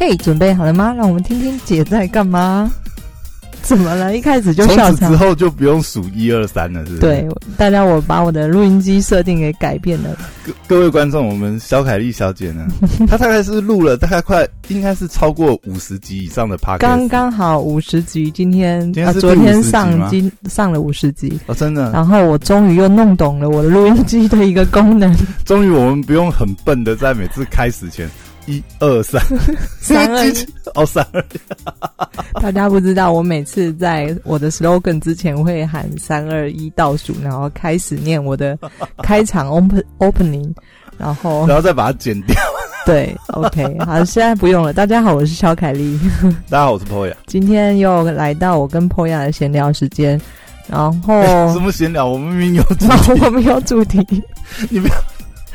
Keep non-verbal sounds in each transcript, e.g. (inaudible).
嘿，准备好了吗？让我们听听姐在干嘛。(laughs) 怎么了？一开始就从笑场。之后就不用数一二三了，是？对，大家，我把我的录音机设定给改变了。各各位观众，我们小凯丽小姐呢，(laughs) 她大概是录了大概快应该是超过五十集以上的 p o d 刚刚好五十集，今天今天啊，昨天是第50集吗上今上了五十集，哦，真的，然后我终于又弄懂了我的录音机的一个功能。(laughs) 终于我们不用很笨的在每次开始前一二三 (laughs) 三二一哦三二 (laughs) 大家不知道，我每次在我的 slogan 之前会喊三二一倒数，然后开始念我的开场 open (laughs) opening，然后然后再把它剪掉。对，OK，好，现在不用了。大家好，我是肖凯丽，大家好，我是 Poya。今天又来到我跟 Poya 的闲聊时间，然后什么闲聊？我们明明有主题，我们有主题，你不要，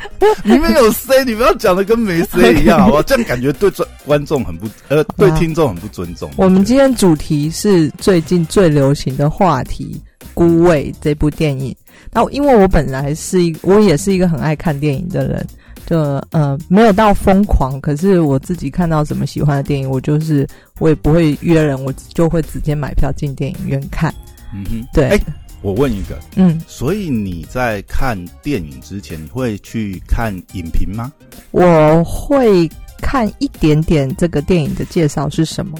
(laughs) 明明有 C，你不要讲的跟没 C (laughs) 一样，好不好？这样感觉对观观众很不呃，对听众很不尊重。我们今天主题是最近最流行的话题《孤味》这部电影。那因为我本来是一，我也是一个很爱看电影的人，就呃没有到疯狂，可是我自己看到什么喜欢的电影，我就是我也不会约人，我就会直接买票进电影院看。嗯哼，对，哎我问一个，嗯，所以你在看电影之前，你会去看影评吗？我会看一点点这个电影的介绍是什么。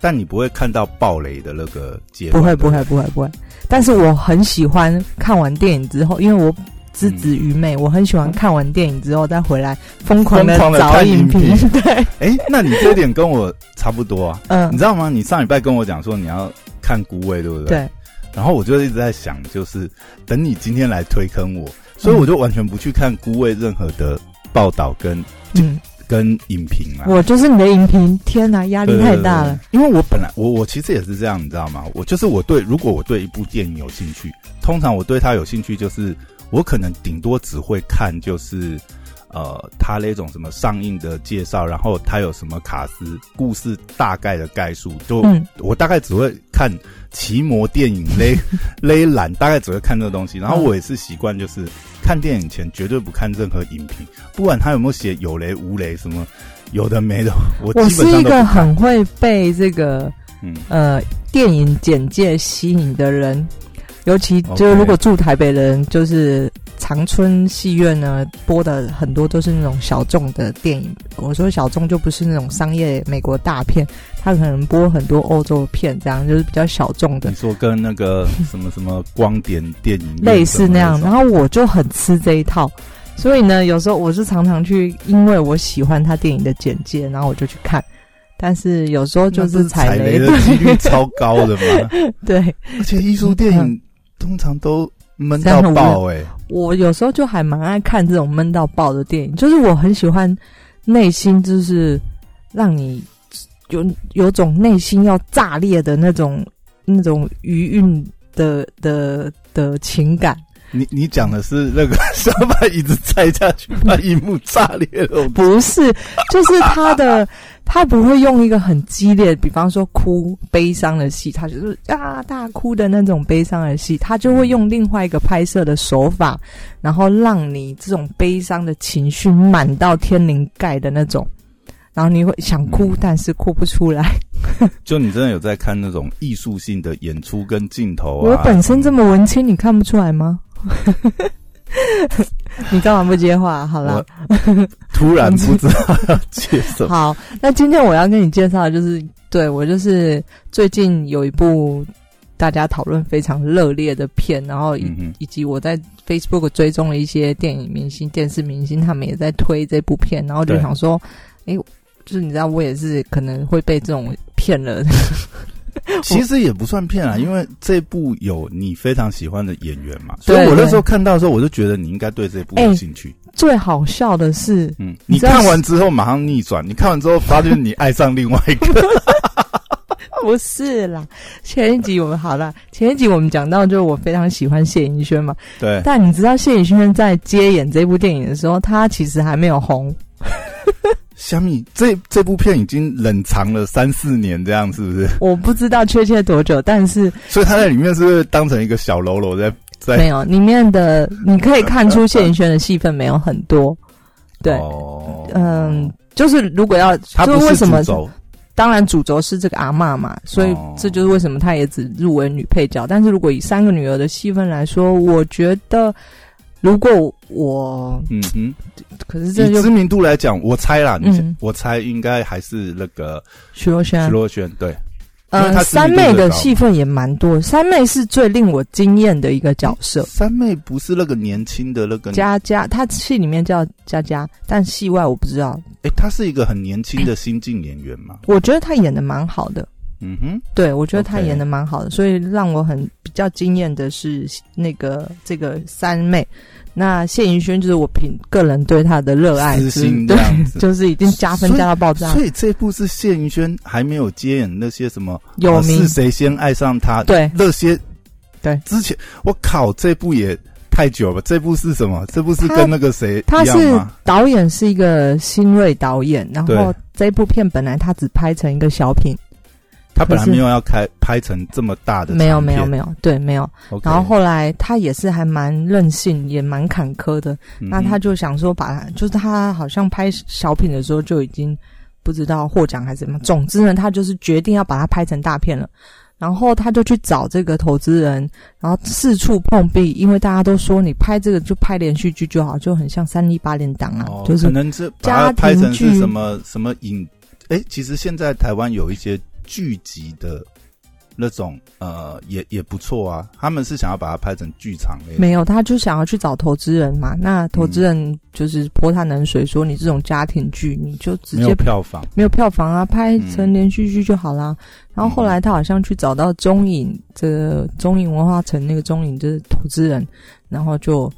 但你不会看到暴雷的那个阶段，不会，不会，不会，不会。但是我很喜欢看完电影之后，因为我资子愚昧，我很喜欢看完电影之后再回来疯狂的找影影评。(laughs) 对，哎，那你这一点跟我差不多啊。嗯你，知道吗？你上礼拜跟我讲说你要看《孤味》，对不对？。对，然后我就一直在想，就是等你今天来推坑我，所以我就完全不去看《孤味》任何的报道跟嗯，跟影评啊。我就是你的影评，天哪，压力太大了。因为我本来我我其实也是这样，你知道吗？我就是我对如果我对一部电影有兴趣，通常我对它有兴趣，就是我可能顶多只会看就是呃他那种什么上映的介绍，然后他有什么卡斯、故事大概的概述，就、嗯我大概只会看奇摩电影勒 (laughs) 勒懒，大概只会看这个东西。然后嗯我也是习惯就是看电影前绝对不看任何影评，不管他有没有写有雷无雷什么。有的没的，我我基本是一个。很会被这个嗯，呃电影简介吸引的人，尤其就是如果住台北的人，就是长春戏院呢播的很多都是那种小众的电影。我说小众就不是那种商业美国大片，他可能播很多欧洲片，这样就是比较小众的你，说跟那个什么什么光点电影类似那样。然后我就很吃这一套。所以呢，有时候我是常常去，因为我喜欢他电影的简介，然后我就去看。但是有时候就是踩雷，雷的几率超高的嘛。(laughs) 对，而且艺术电影通常都闷到爆哎、我有时候就还蛮爱看这种闷到爆的电影，就是我很喜欢内心就是让你有有种内心要炸裂的那种那种余韵的的的情感。你你讲的是那个想把椅子拆下去，把荧幕炸裂了。不是，就是他的，(laughs) 他不会用一个很激烈，比方说哭悲伤的戏，他就是啊大哭的那种悲伤的戏，他就会用另外一个拍摄的手法，然后让你这种悲伤的情绪满到天灵盖的那种，然后你会想哭，但是哭不出来。就你真的有在看那种艺术性的演出跟镜头啊？我本身这么文青，你看不出来吗？(laughs) 你干嘛不接话？好了，突然不知道 (laughs) 要接什么。好，那今天我要跟你介绍的就是，对我就是最近有一部大家讨论非常热烈的片，然后以、嗯以及我在 Facebook 追踪了一些电影明星、电视明星，他们也在推这部片，然后就想说，诶，就是你知道，我也是可能会被这种骗了。(laughs) 其实也不算骗啊，因为这部有你非常喜欢的演员嘛，所以我那时候看到的时候，我就觉得你应该对这部有兴趣。最好笑的是，嗯，你看完之后马上逆转，你看完之后发现你爱上另外一个。(laughs) 不是啦，前一集我们好了，前一集我们讲到，就是我非常喜欢谢盈萱嘛，对，但你知道谢颖轩在接演这部电影的时候，他其实还没有红。(laughs) 虾米这这部片已经冷藏了三四年，这样是不是？我不知道确切多久，但是所以他在里面是不是当成一个小喽啰在在？没有里面的你可以看出谢颖轩的戏份没有很多。对，哦嗯，就是如果要，就是为什么当然主轴是这个阿嬷嘛，所以哦这就是为什么她也只入围女配角。但是如果以三个女儿的戏份来说，我觉得如果我，嗯哼，可是这以知名度来讲，我猜啦，你、嗯我猜应该还是那个徐若瑄。徐，若瑄，对，呃，三妹的戏份也蛮多，三妹是最令我惊艳的一个角色。三妹不是那个年轻的那个，佳佳，她戏里面叫佳佳，但戏外我不知道。哎，她是一个很年轻的新晋演员嘛，(coughs) 我觉得她演的蛮好的，嗯哼，对我觉得她演的蛮好的所以让我很比较惊艳的是那个这个三妹。那谢盈萱就是我凭个人对他的热爱，私心对就是已经加分加到爆炸。所以这部是谢盈萱还没有接演那些什么有名哦是谁先爱上他？对那些对之前我靠，这部也太久了吧？这部是什么？这部是跟那个谁他是？导演是一个新锐导演，然后这部片本来他只拍成一个小品，他本来没有要开拍成这么大的，没有没有没有，对没有。然后后来他也是还蛮任性，也蛮坎坷的。嗯那他就想说把它，就是他好像拍小品的时候就已经不知道获奖还是什么，总之呢，他就是决定要把它拍成大片了。然后他就去找这个投资人，然后四处碰壁，因为大家都说你拍这个就拍连续剧就好，就很像三一八连档啊，哦，就是可能这把它家庭拍成什么什么影？哎，其实现在台湾有一些剧集的那种，呃，也也不错啊。他们是想要把它拍成剧场没有，他就想要去找投资人嘛。那投资人就是泼他冷水，说你这种家庭剧你就直没接有票房。没有票房啊，拍成嗯连续剧就好啦。然后后来他好像去找到中影这个中影文化城那个中影就是投资人，然后就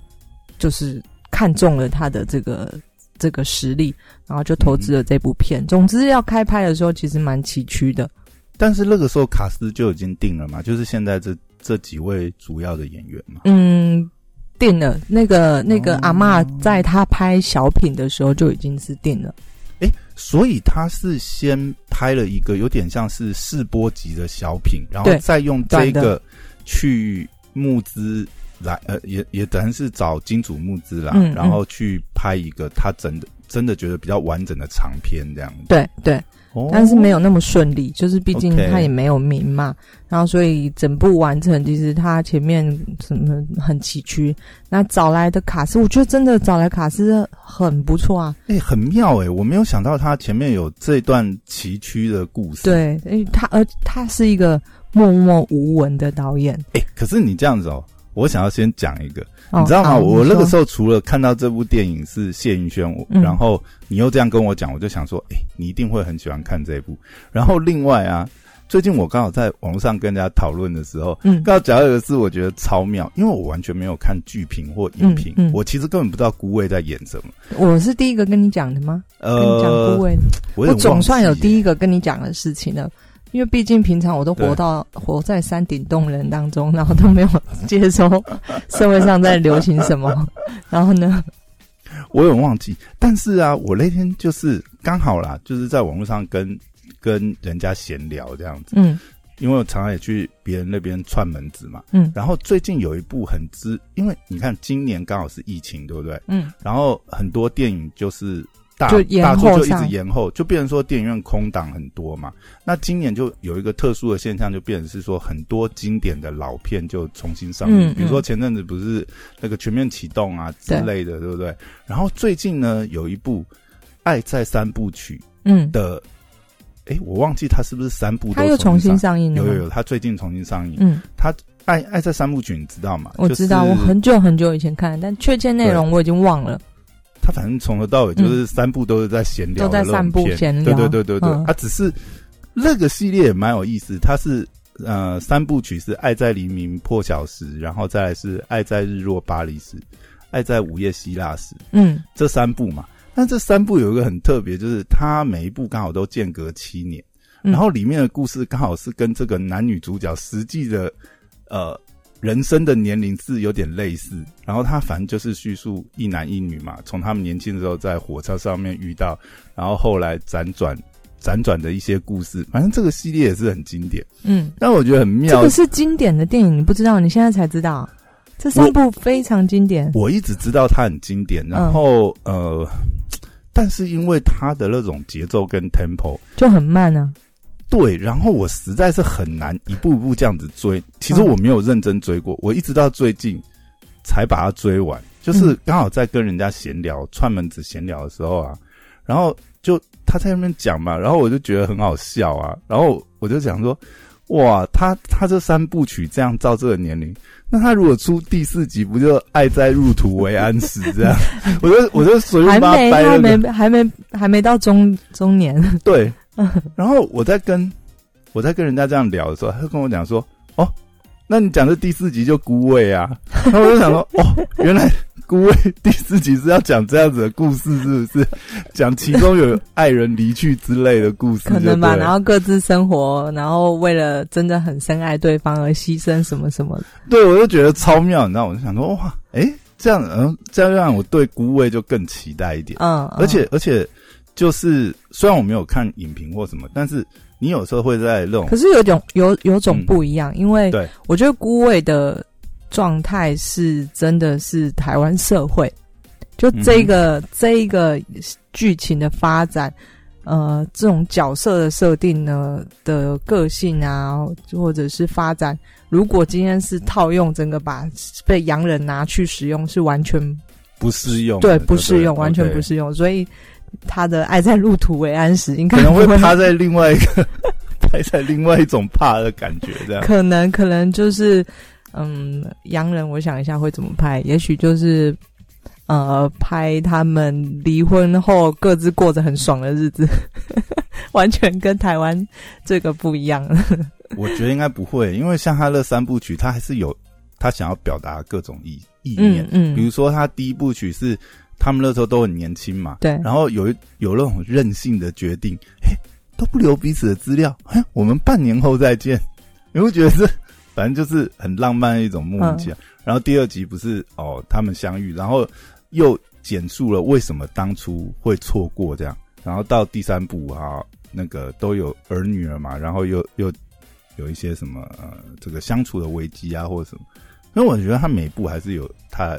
就是看中了他的这个这个实力，然后就投资了这部片。总之要开拍的时候其实蛮崎岖的。但是那个时候卡斯就已经定了嘛，就是现在这这几位主要的演员嘛。嗯，定了那个那个哦阿嬷在他拍小品的时候就已经是定了。诶，所以他是先拍了一个有点像是试播集的小品，然后再用这个去募资来，呃，也也等于是找金主募资啦，嗯然后去拍一个他真的真的觉得比较完整的长片这样子。对对，哦但是没有那么顺利，就是毕竟他也没有名嘛，然后所以整部完成，其实他前面什么很崎岖。那找来的卡斯，我觉得真的找来卡斯很不错啊。哎，很妙哎，我没有想到他前面有这段崎岖的故事。，对，因为他而他是一个默默无闻的导演，哎，可是你这样子哦。我想要先讲一个，哦、你知道吗？我那个时候候除了看到这部电影是谢盈萱，然后你又这样跟我讲，我就想说，哎、你一定会很喜欢看这一部。然后另外啊，最近我刚好在网络上跟人家讨论的时候，嗯刚好讲到一个字，我觉得超妙，因为我完全没有看剧评或影评，嗯嗯我其实根本不知道孤味在演什么。我是第一个跟你讲的吗？跟你讲呃顾，问，我我总算有第一，一个跟你讲的事情了。因为毕竟平常我都活到活在山顶洞人当中，然后都没有接收 (laughs) 社会上在流行什么，(laughs) 然后呢，我有忘记。但是啊，我那天就是刚好啦，就是在网络上跟跟人家闲聊这样子。嗯因为我常常也去别人那边串门子嘛，嗯然后最近有一部很知，因为你看今年刚好是疫情，对不对？嗯，然后很多电影就是大大作就一直延后，就变成说电影院空档很多嘛。那今年就有一个特殊的现象，就变成是说很多经典的老片就重新上映，嗯比如说嗯前阵子不是那个全面启动啊之类的，对不对？然后最近呢有一部《爱在三部曲嗯》，的，哎，我忘记它是不是三部都它又重新上映了，有有有，它最近重新上映。嗯，它爱爱在三部曲，你知道吗？我知道，就是我很久很久以前看，但确切内容我已经忘了。他反正从头到尾就是三部都是在闲聊都在散步片。闲聊。对对对对对，嗯。他、只是那个系列也蛮有意思，它是呃三部曲是《爱在黎明破晓时》，然后再来是《爱在日落巴黎时》，《爱在午夜希腊时》嗯。这三部嘛。但这三部有一个很特别，就是它每一部刚好都间隔七年，嗯。然后里面的故事刚好是跟这个男女主角实际的呃人生的年龄是有点类似，然后他反正就是叙述一男一女嘛，从他们年轻的时候在火车上面遇到，然后后来辗转辗转的一些故事，反正这个系列也是很经典。嗯，但我觉得很妙这个，是经典的电影，你不知道，你现在才知道。这三部非常经典。我一直知道它很经典，然后、呃，但是因为它的那种节奏跟 tempo 就很慢啊。对，然后我实在是很难一步一步这样子追。其实我没有认真追过，我一直到最近才把它追完。就是刚好在跟人家闲聊、串门子闲聊的时候啊，然后就他在那边讲嘛，然后我就觉得很好笑啊，然后我就想说，哇，他他这三部曲这样照这个年龄，那他如果出第四集，不就爱在入土为安时这样？(laughs) 我就我就随便还没掰还没还没还没到中中年。对，(laughs) 然后我在跟我在跟人家这样聊的时候，他就跟我讲说，哦，那你讲的第四集就孤味啊，(laughs) 然后我就想说，哦，原来。孤味第四集是要讲这样子的故事，是不是？讲其中有爱人离去之类的故事，可能吧。然后各自生活，然后为了真的很深爱对方而牺牲什么什么。对，我就觉得超妙，你知道？我就想说，哇，哎，这样，嗯，这样让我对孤味就更期待一点。嗯，而且，而且，就是虽然我没有看影评或什么，但是你有时候会在那种，可是有种有有种不一样，因为对我觉得孤味的。状态是真的是台湾社会，就这个这一个剧情的发展，呃，这种角色的设定呢的个性啊，或者是发展，如果今天是套用整个把被洋人拿去使用，是完全不适用，对，不适用，完全不适用。所以他的爱在入土为安时，应该可能会趴在另外一个，(laughs) 趴在另外一种怕的感觉，这样可能可能就是。嗯，洋人，我想一下会怎么拍？也许就是，呃，拍他们离婚后各自过着很爽的日子，(laughs) 完全跟台湾这个不一样。(laughs) 我觉得应该不会，因为像他那三部曲，他还是有他想要表达各种意意念。嗯，比如说他第一部曲是他们那时候都很年轻嘛，对，然后有有那种任性的决定，嘿，都不留彼此的资料，嘿，我们半年后再见，你会觉得是？反正就是很浪漫的一种梦想。然后第二集不是哦，他们相遇，然后又简述了为什么当初会错过这样。然后到第三部哈，那个都有儿女了嘛，然后又又有一些什么呃，这个相处的危机啊，或者什么。因为我觉得他每部还是有他，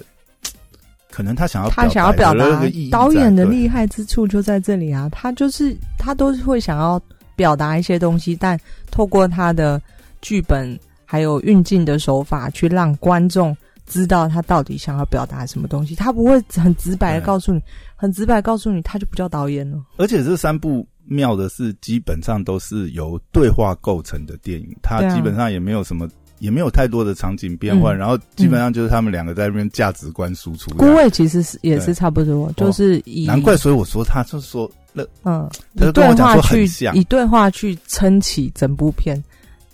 可能他想要他想要表达导演的厉害之处就在这里啊，他就是他都是会想要表达一些东西，但透过他的剧本。还有运镜的手法，去让观众知道他到底想要表达什么东西。他不会很直白的告诉你，很直白告诉你，他就不叫导演了。而且这三部妙的是，基本上都是由对话构成的电影，它基本上也没有什么，也没有太多的场景变换，然后基本上就是他们两个在那边价值观输出。孤味其实是也是差不多，就是以难怪，所以我说他就是说那嗯，以对话去以对话去撑起整部片。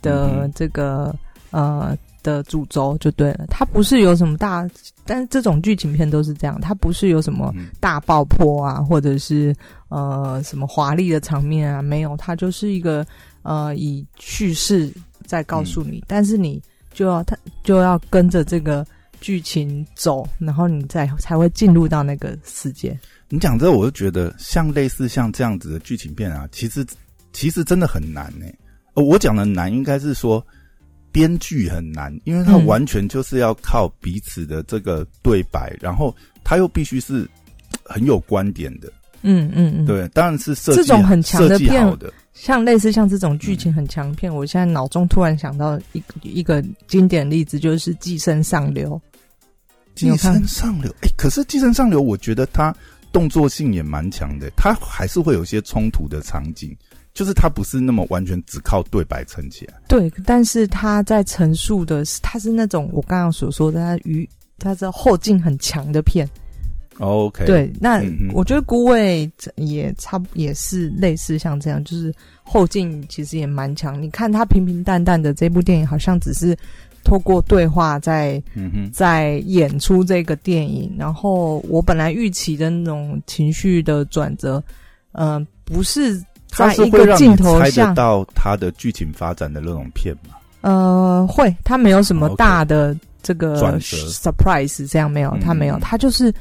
的这个呃的主轴就对了，它不是有什么大，但是这种剧情片都是这样，它不是有什么大爆破啊，或者是呃什么华丽的场面啊，没有，它就是一个呃以叙事在告诉你，但是你就要他就要跟着这个剧情走，然后你再才会进入到那个世界。你讲这，我就觉得像类似像这样子的剧情片啊，其实其实真的很难呢。呃，我讲的难应该是说编剧很难，因为他完全就是要靠彼此的这个对白，然后他又必须是很有观点的。嗯嗯嗯，对，当然是设计这种很强的片，的像类似像这种剧情很强片，我现在脑中突然想到一一个经典例子，就是《寄生上流》。寄生上流，哎，可是《寄生上流》，我觉得它动作性也蛮强的，它还是会有些冲突的场景。就是它不是那么完全只靠对白撑起来，对，但是它在陈述的是，它是那种我刚刚所说的，它与它的后劲很强的片。OK，对，那我觉得孤味也差也是类似像这样，就是后劲其实也蛮强。你看他平平淡淡的这部电影，好像只是透过对话在在演出这个电影。然后我本来预期的那种情绪的转折，嗯，不是。在一个镜头下，到他的剧情发展的那种片吗？呃，会，他没有什么大的这个 surprise，这样没有，他没有，他就是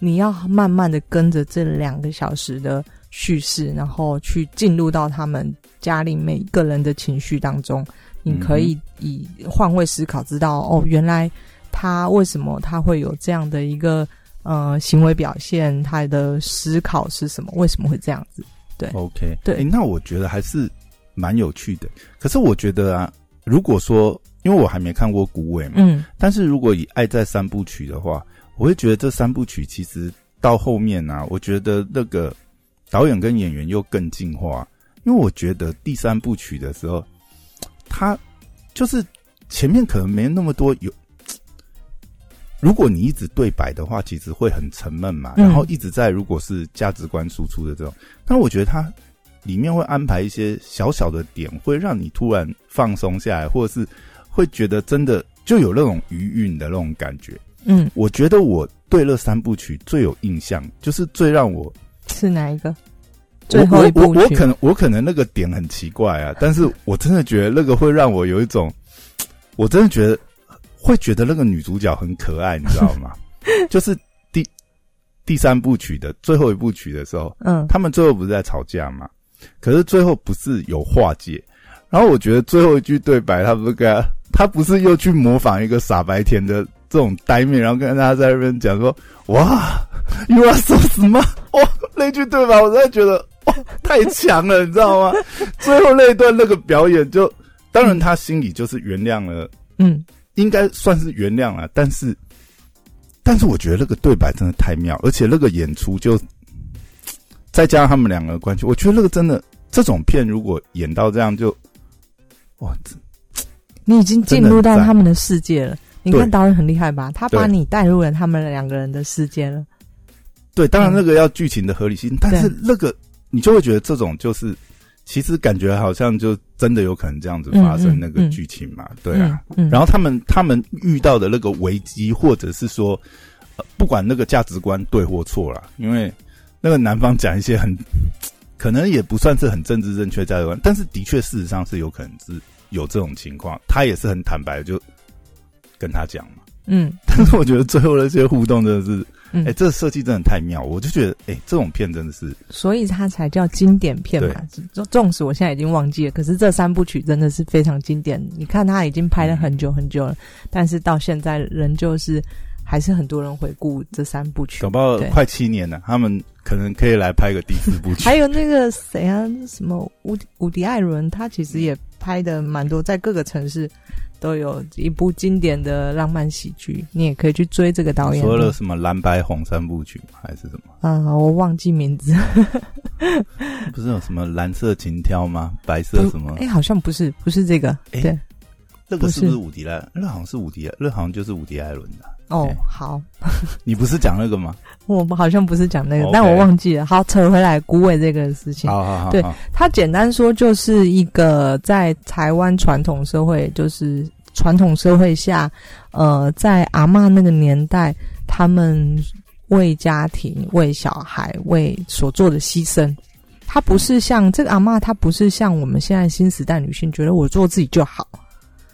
你要慢慢的跟着这两个小时的叙事，然后去进入到他们家里每一个人的情绪当中，你可以以换位思考，知道哦，原来他为什么他会有这样的一个呃行为表现，他的思考是什么，为什么会这样子？对，OK，对诶那我觉得还是蛮有趣的。可是我觉得啊，如果说因为我还没看过《古尾》嘛，嗯但是如果以《爱在三部曲》的话，我会觉得这三部曲其实到后面啊，我觉得那个导演跟演员又更进化，因为我觉得第三部曲的时候，他就是前面可能没那么多有。(tsk) 如果你一直对白的话，其实会很沉闷嘛。嗯然后一直在如果是价值观输出的这种，但我觉得它里面会安排一些小小的点，会让你突然放松下来，或者是会觉得真的就有那种余韵的那种感觉。嗯，我觉得我对那三部曲最有印象，就是最让我是哪一个？我最后一部我我我可能我可能那个点很奇怪啊，但是我真的觉得那个会让我有一种，我真的觉得会觉得那个女主角很可爱，你知道吗？(laughs) 就是第第三部曲的最后一部曲的时候，嗯他们最后不是在吵架吗？可是最后不是有化解，然后我觉得最后一句对白，他不是他不是又去模仿一个傻白甜的这种呆面，然后跟大家在那边讲说：“哇，You are so smart！” 哇，那句对白我真的觉得哇太强了，你知道吗？(laughs) 最后那一段那个表演就，当然他心里就是原谅了，嗯应该算是原谅了，但是。但是我觉得那个对白真的太妙，而且那个演出就再加上他们两个的关系，我觉得那个真的这种片如果演到这样就，哇，这你已经进入到他们的世界了。你看导演很厉害吧？他把你带入了他们两个人的世界了。对，当然嗯那个要剧情的合理性，但是那个你就会觉得这种就是，其实感觉好像就真的有可能这样子发生那个嗯剧情嘛，对啊。然后他们他们遇到的那个危机，或者是说，呃、不管那个价值观对或错啦，因为那个男方讲一些很可能也不算是很政治正确的价值观，但是的确事实上是有可能是有这种情况，他也是很坦白地就跟他讲嘛。嗯但是我觉得最后那些互动真的是，嗯哎、这个设计真的太妙，我就觉得，哎、这种片真的是，所以它才叫经典片嘛。纵纵使我现在已经忘记了，可是这三部曲真的是非常经典。你看它已经拍了很久很久了，但是到现在仍旧是还是很多人回顾这三部曲搞。不好快七年了，他们可能可以来拍个第四部曲。还有那个谁啊，什么伍伍迪艾伦，他其实也拍的蛮多，在各个城市都有一部经典的浪漫喜剧，你也可以去追这个导演。说了什么蓝白红三部曲还是什么？啊、我忘记名字，(laughs) 不是有什么蓝色情挑吗？白色什么哎、？好像不是，不是这个，哎对，那个是不是伍迪莱？那好像是伍迪，那好像就是伍迪艾伦的。哦哎，好，(laughs) 你不是讲那个吗？我们好像不是讲那个但我忘记了。好，扯回来古伟这个事情，好好好，对好它简单说就是一个在台湾传统社会，就是传统社会下，呃，在阿嬷那个年代，他们为家庭、为小孩、为所做的牺牲。他不是像这个阿嬷，她不是像我们现在新时代女性，觉得我做自己就好，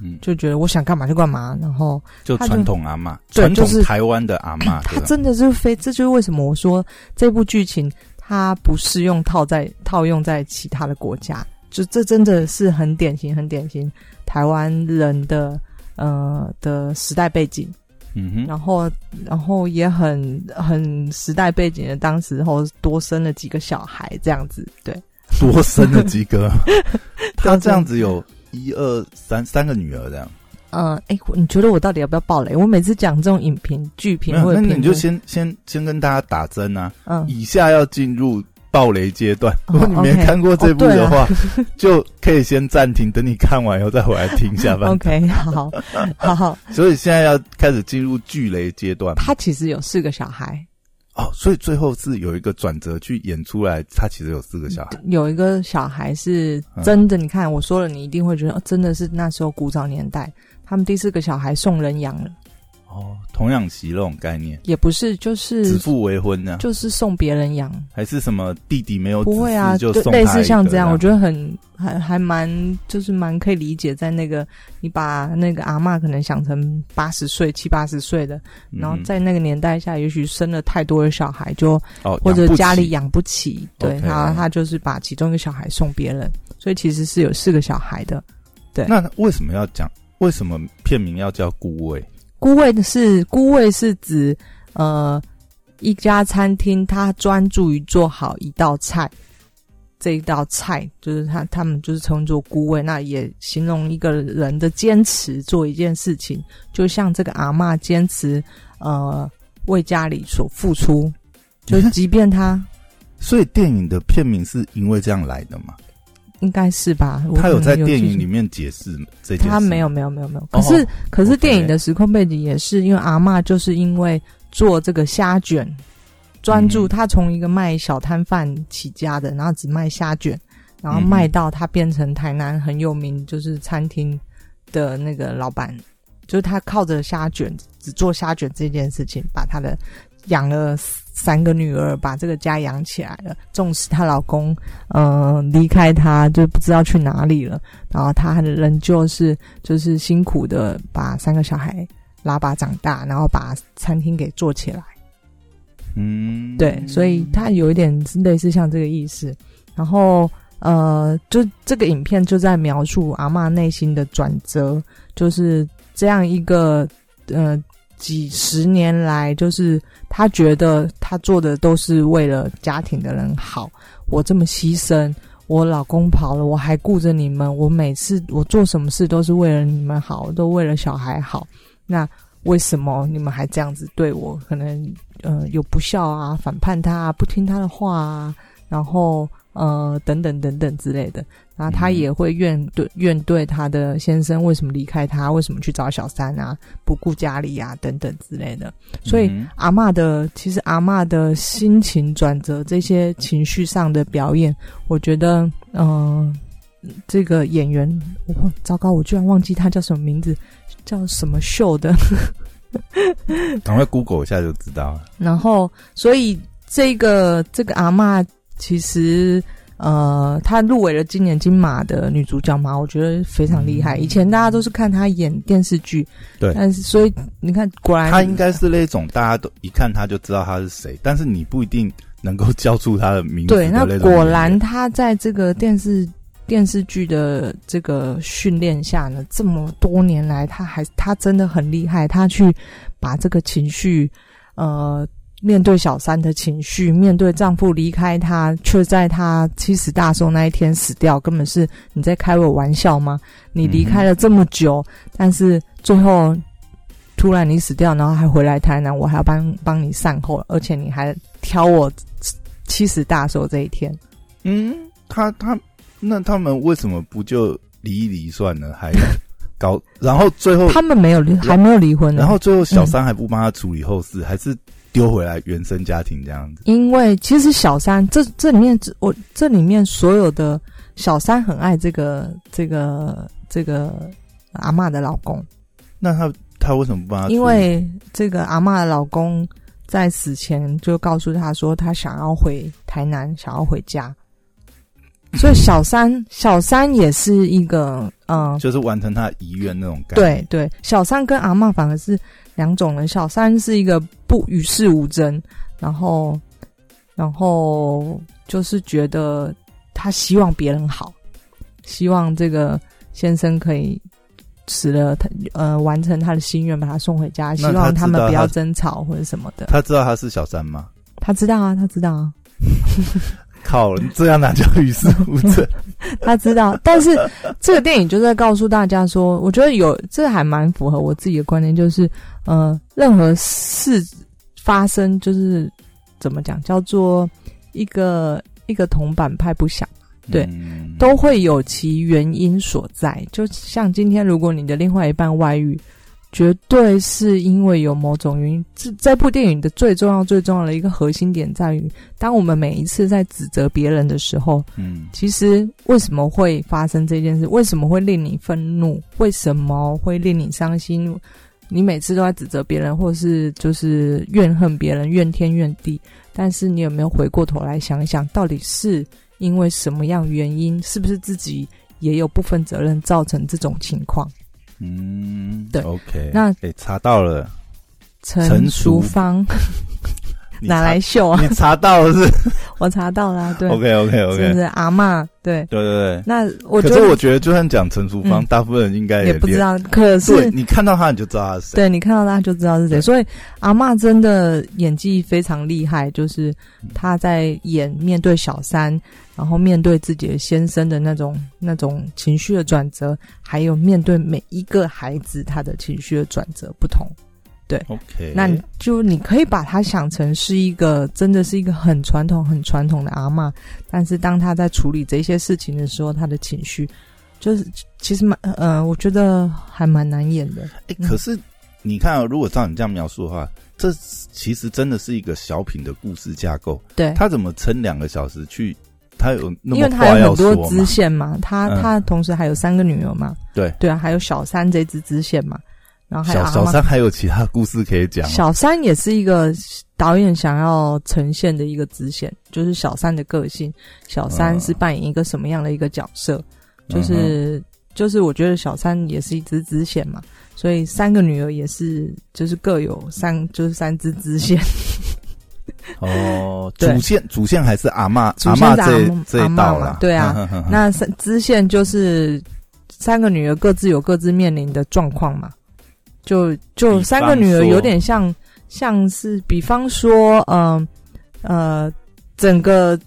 嗯，就觉得我想干嘛就干嘛，然后就就传统阿妈，传统台湾的阿妈，他真的是非，这就是为什么我说这部剧情它不适用套在套用在其他的国家，就这真的是很典型、很典型台湾人的呃的时代背景，嗯哼，然后然后也很很时代背景的，当时候多生了几个小孩这样子，对，多生了几个，(laughs) 他这样子有一二三三个女儿这样。嗯，哎，你觉得我到底要不要爆雷？我每次讲这种影评、剧评，那或者，你就先先先跟大家打针啊，嗯，以下要进入爆雷阶段。哦 (laughs) 如果你没看过这部哦啊的话，(laughs) (laughs) 就可以先暂停，等你看完以后再回来听一下吧。OK，好，好好，所以现在要开始进入巨雷阶段他其实有四个小孩，哦，所以最后是有一个转折去演出来，他其实有四个小孩。有一个小孩是嗯真的，你看我说了，你一定会觉得、哦真的是那时候古早年代，他们第四个小孩送人养了，哦，童养媳那种概念，也不是，就是子父为婚呢，就是送别人养，还是什么弟弟没有不会啊，就送类似像这这样，我觉得很还还蛮就是蛮可以理解，在那个你把那个阿嬷可能想成八十岁七八十岁的，然后嗯在那个年代下，也许生了太多的小孩就哦，或者家里养不起，对，然后他就是把其中一个小孩送别人，所以其实是有四个小孩的。对那为什么要讲？为什么片名要叫孤味？孤味的是孤味是指呃一家餐厅，他专注于做好一道菜，这一道菜就是他他们就是称作孤味，那也形容一个人的坚持做一件事情，就像这个阿嬷坚持呃为家里所付出，就即便他，所以电影的片名是因为这样来的嘛？应该是吧？他有在电影里。面解释这件事，他没有没有没有没有，可是、可是电影的时空背景也是因为阿嬷就是因为做这个虾卷，专注嗯他从一个卖小摊贩起家的，然后只卖虾卷，然后卖到他变成台南很有名就是餐厅的那个老板，就是他靠着虾卷只做虾卷这件事情，把他的养了三个女儿，把这个家养起来了。纵使她老公呃离开她，就不知道去哪里了，然后她仍旧是就是辛苦的把三个小孩拉拔长大，然后把餐厅给做起来。嗯，对，所以她有一点类似像这个意思。然后呃，就这个影片就在描述阿妈内心的转折，就是这样一个呃几十年来，就是他觉得他做的都是为了家庭的人好，我这么牺牲。我老公跑了，我还顾着你们。我每次我做什么事都是为了你们好，都为了小孩好。那为什么你们还这样子对我？可能呃有不孝啊，反叛他啊，不听他的话啊，然后呃等等等等之类的。然后她也会怨对怨对她的先生为什么离开她，为什么去找小三啊，不顾家里啊等等之类的。所以嗯阿妈的其实阿妈的心情转折，这些情绪上的表演，我觉得嗯、呃这个演员，我糟糕，我居然忘记他叫什么名字，叫什么秀的。(laughs) 赶快 Google 一下就知道了。然后，所以这个这个阿妈其实呃，她入围了今年金马的女主角嘛，我觉得非常厉害。以前大家都是看她演电视剧，对。但是所以你看，果然她应该是那种大家都一看她就知道她是谁，但是你不一定能够叫出她的名字对，那果然她在这个电视电视剧的这个训练下呢，这么多年来，她还她真的很厉害，她去把这个情绪，呃，面对小三的情绪，面对丈夫离开她，却在她七十大寿那一天死掉，根本是你在开我玩笑吗？你离开了这么久，但是最后。突然你死掉，然后还回来台南，我还要帮帮你善后，而且你还挑我七十大寿这一天。嗯，他他那他们为什么不就离一离算了，还搞？然后最后，他们没有离，还没有离婚呢。然后最后小三还不帮他处理后事，还是丢回来原生家庭这样子。因为其实小三这这里面，我这里面所有的小三很爱这个这个这个阿嬷的老公，那他他为什么不帮他？因为这个阿嬷的老公在死前就告诉他说，他想要回台南，想要回家。所以小三小三也是一个嗯，就是完成他遗愿那种感觉。对对，小三跟阿嬷反而是两种人。小三是一个不与世无争，然后然后就是觉得他希望别人好，希望这个先生可以死了他呃完成他的心愿，把他送回家，希望他们不要争吵或者什么的。他知道他是小三吗？他知道啊，他知道啊，(laughs) 靠，你这样哪叫与世无争？(laughs) 他知道，但是这个电影就在告诉大家说，我觉得有这还蛮符合我自己的观念，就是呃，任何事发生就是怎么讲，叫做一个一个铜板拍不响，对嗯都会有其原因所在。就像今天，如果你的另外一半外遇，绝对是因为有某种原因。这这部电影的最重要、最重要的一个核心点在于，当我们每一次在指责别人的时候，嗯其实为什么会发生这件事？为什么会令你愤怒？为什么会令你伤心？你每次都在指责别人，或是就是怨恨别人，怨天怨地。但是你有没有回过头来想一想，到底是因为什么样原因？是不是自己也有部分责任造成这种情况？嗯，对，OK，那诶查到了，陈陈淑淑芳，你 (laughs) 拿来秀啊！你查到了是 (laughs) 我查到了，对？OK OK OK，不是阿嬷？对，对对对。那我可觉得是我觉得，就算讲陈淑芳，嗯大部分人应该连。也不知道，可对是你看到他，你就知道他是谁。对你看到他就知道是谁。所以阿嬷真的演技非常厉害，就是嗯她在演面对小三，然后面对自己的先生的那种那种情绪的转折，还有面对每一个孩子他的情绪的转折不同。OK，那你就你可以把它想成是一个真的是一个很传统、很传统的阿嬷，但是当她在处理这些事情的时候，她的情绪就是其实蛮呃，我觉得还蛮难演的。哎、嗯可是你看、啊，如果照你这样描述的话，这其实真的是一个小品的故事架构。对，他怎么撑两个小时去？他有那因为么话要她有很多？支线嘛，她嗯她同时还有三个女儿嘛，对对啊，还有小三这支支线嘛，然后还有小小三还有其他故事可以讲吗。小三也是一个导演想要呈现的一个支线，就是小三的个性。小三是扮演一个什么样的一个角色？就是、就是我觉得小三也是一支支线嘛，所以三个女儿也是就是各有三就是三支支线。哦，(laughs) 主线主线还是阿嬷主阿嬷线是阿嬷这这一道啦。嘛对啊那三支线就是三个女儿各自有各自面临的状况嘛，就就三个女儿有点像像是，比方说，嗯呃整个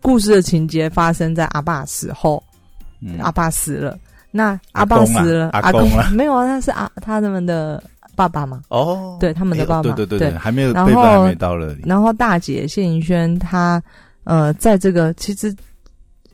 故事的情节发生在阿爸死后，嗯。阿爸死了，那阿阿爸死了，阿公啊。(laughs) 没有啊，他是阿他们的爸爸嘛，哦，对他们的爸爸对对对对对，还没有然后还没到了。然后大姐谢盈萱她呃，在这个其实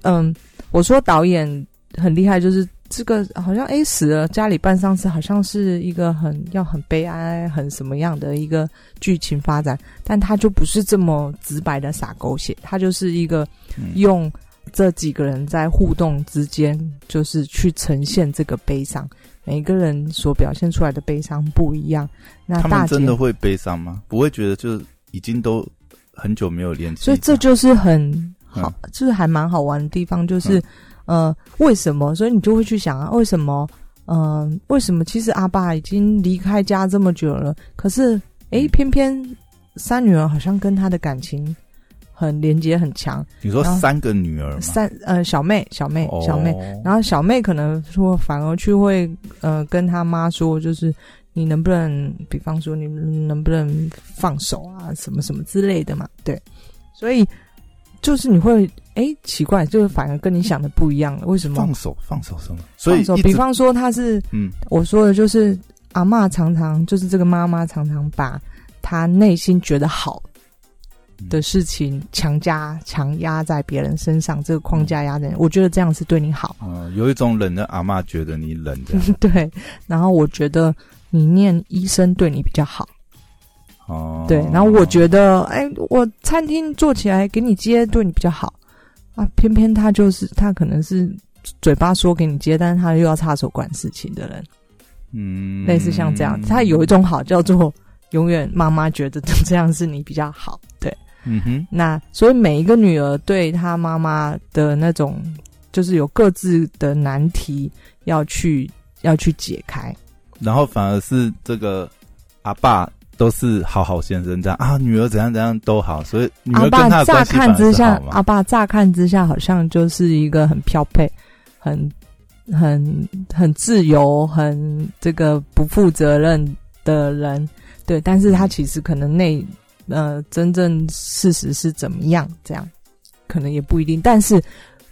嗯，我说导演很厉害，就是这个好像 A 死了，家里办丧事，好像是一个很要很悲哀、很什么样的一个剧情发展，但他就不是这么直白的撒狗血，他就是一个嗯用这几个人在互动之间，就是去呈现这个悲伤。每个人所表现出来的悲伤不一样。那他们真的会悲伤吗？不会觉得就是已经都很久没有联系，所以这就是很好，嗯就是还蛮好玩的地方，就是、呃，为什么？所以你就会去想啊，为什么？嗯、为什么？其实阿爸已经离开家这么久了，可是诶，嗯偏偏三女儿好像跟他的感情很连接很强。你说三个女儿？三呃，小妹，小妹，哦小妹，然后小妹可能说，反而去会呃跟他妈说，就是你能不能，比方说你能不能放手啊，什么什么之类的嘛，对，所以就是你会哎奇怪，就是反而跟你想的不一样了，为什么放？手放手什么？所以放手，比方说他是嗯我说的就是阿嬷常常就是这个妈妈常常把她内心觉得好的事情强加强压在别人身上，这个框架压在，我觉得这样是对你好。呃有一种冷的阿妈觉得你冷的 (laughs) 对，然后我觉得你念医生对你比较好，哦，对，然后我觉得，哎，我餐厅做起来给你接对你比较好。啊，偏偏他就是他可能是嘴巴说给你接，但是他又要插手管事情的人，嗯。类似像这样，他有一种好叫做永远妈妈觉得这样是你比较好，对，嗯哼。那所以每一个女儿对她妈妈的那种，就是有各自的难题要去要去解开。然后反而是这个阿爸都是好好先生这样啊，女儿怎样怎样都好，所以女阿儿跟他爸乍看之下。阿爸乍看之下好像就是一个很漂配、很很很自由、很这个不负责任的人，对。但是他其实可能内呃真正事实是怎么样，这样可能也不一定。但是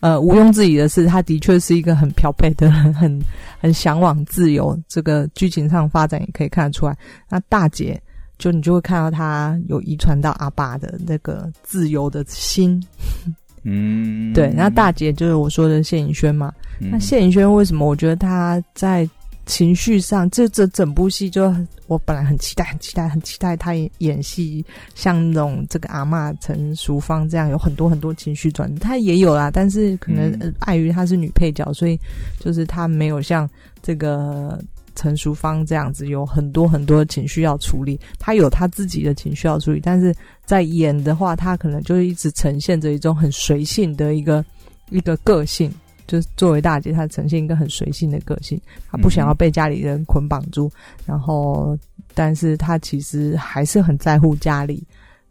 呃毋庸置疑的是，他的确是一个很漂配的人，很很向往自由。这个剧情上发展也可以看得出来。那大姐。就你就会看到他有遗传到阿爸的那个自由的心，(laughs) 嗯，对。那大姐就是我说的谢颖轩嘛。嗯那谢颖轩为什么我觉得他在情绪上，这这整部戏就我本来很期待，很期待，很期待她演演戏，像那种这个阿妈陈淑芳这样有很多很多情绪转折，她也有啦，但是可能、碍于她是女配角，所以就是她没有像这个。陈淑芳这样子有很多很多的情绪要处理，他有他自己的情绪要处理，但是在演的话，他可能就是一直呈现着一种很随性的一个一个个性，就是作为大姐，她呈现一个很随性的个性，她不想要被家里人捆绑住，然后，但是她其实还是很在乎家里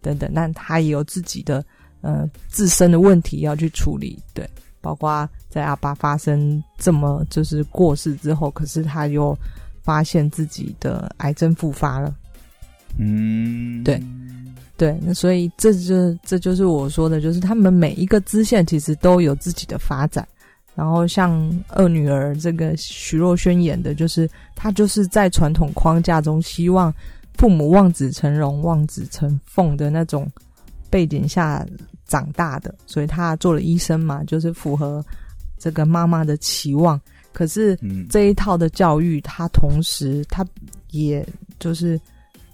等等，但他也有自己的呃自身的问题要去处理，对，包括在阿爸发生这么就是过世之后，可是他又发现自己的癌症复发了，嗯，对对，那所以这就这就是我说的，就是他们每一个支线其实都有自己的发展。然后像二女儿这个徐若瑄演的，就是她就是在传统框架中，希望父母望子成龙、望子成凤的那种背景下长大的，所以他做了医生嘛，就是符合这个妈妈的期望。可是这一套的教育，他同时他也就是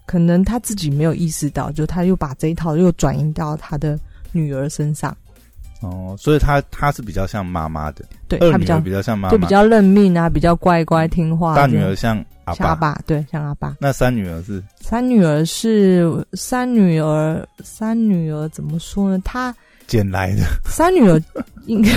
可能他自己没有意识到，就他又把这一套又转移到他的女儿身上。哦，所以他他是比较像妈妈的，对，他比较比较像妈妈，就比较认命啊，比较乖乖听话。大女儿像阿爸，对，像阿爸。那三女儿是？三女儿是三女儿，三女儿怎么说呢？她捡来的。三女儿应该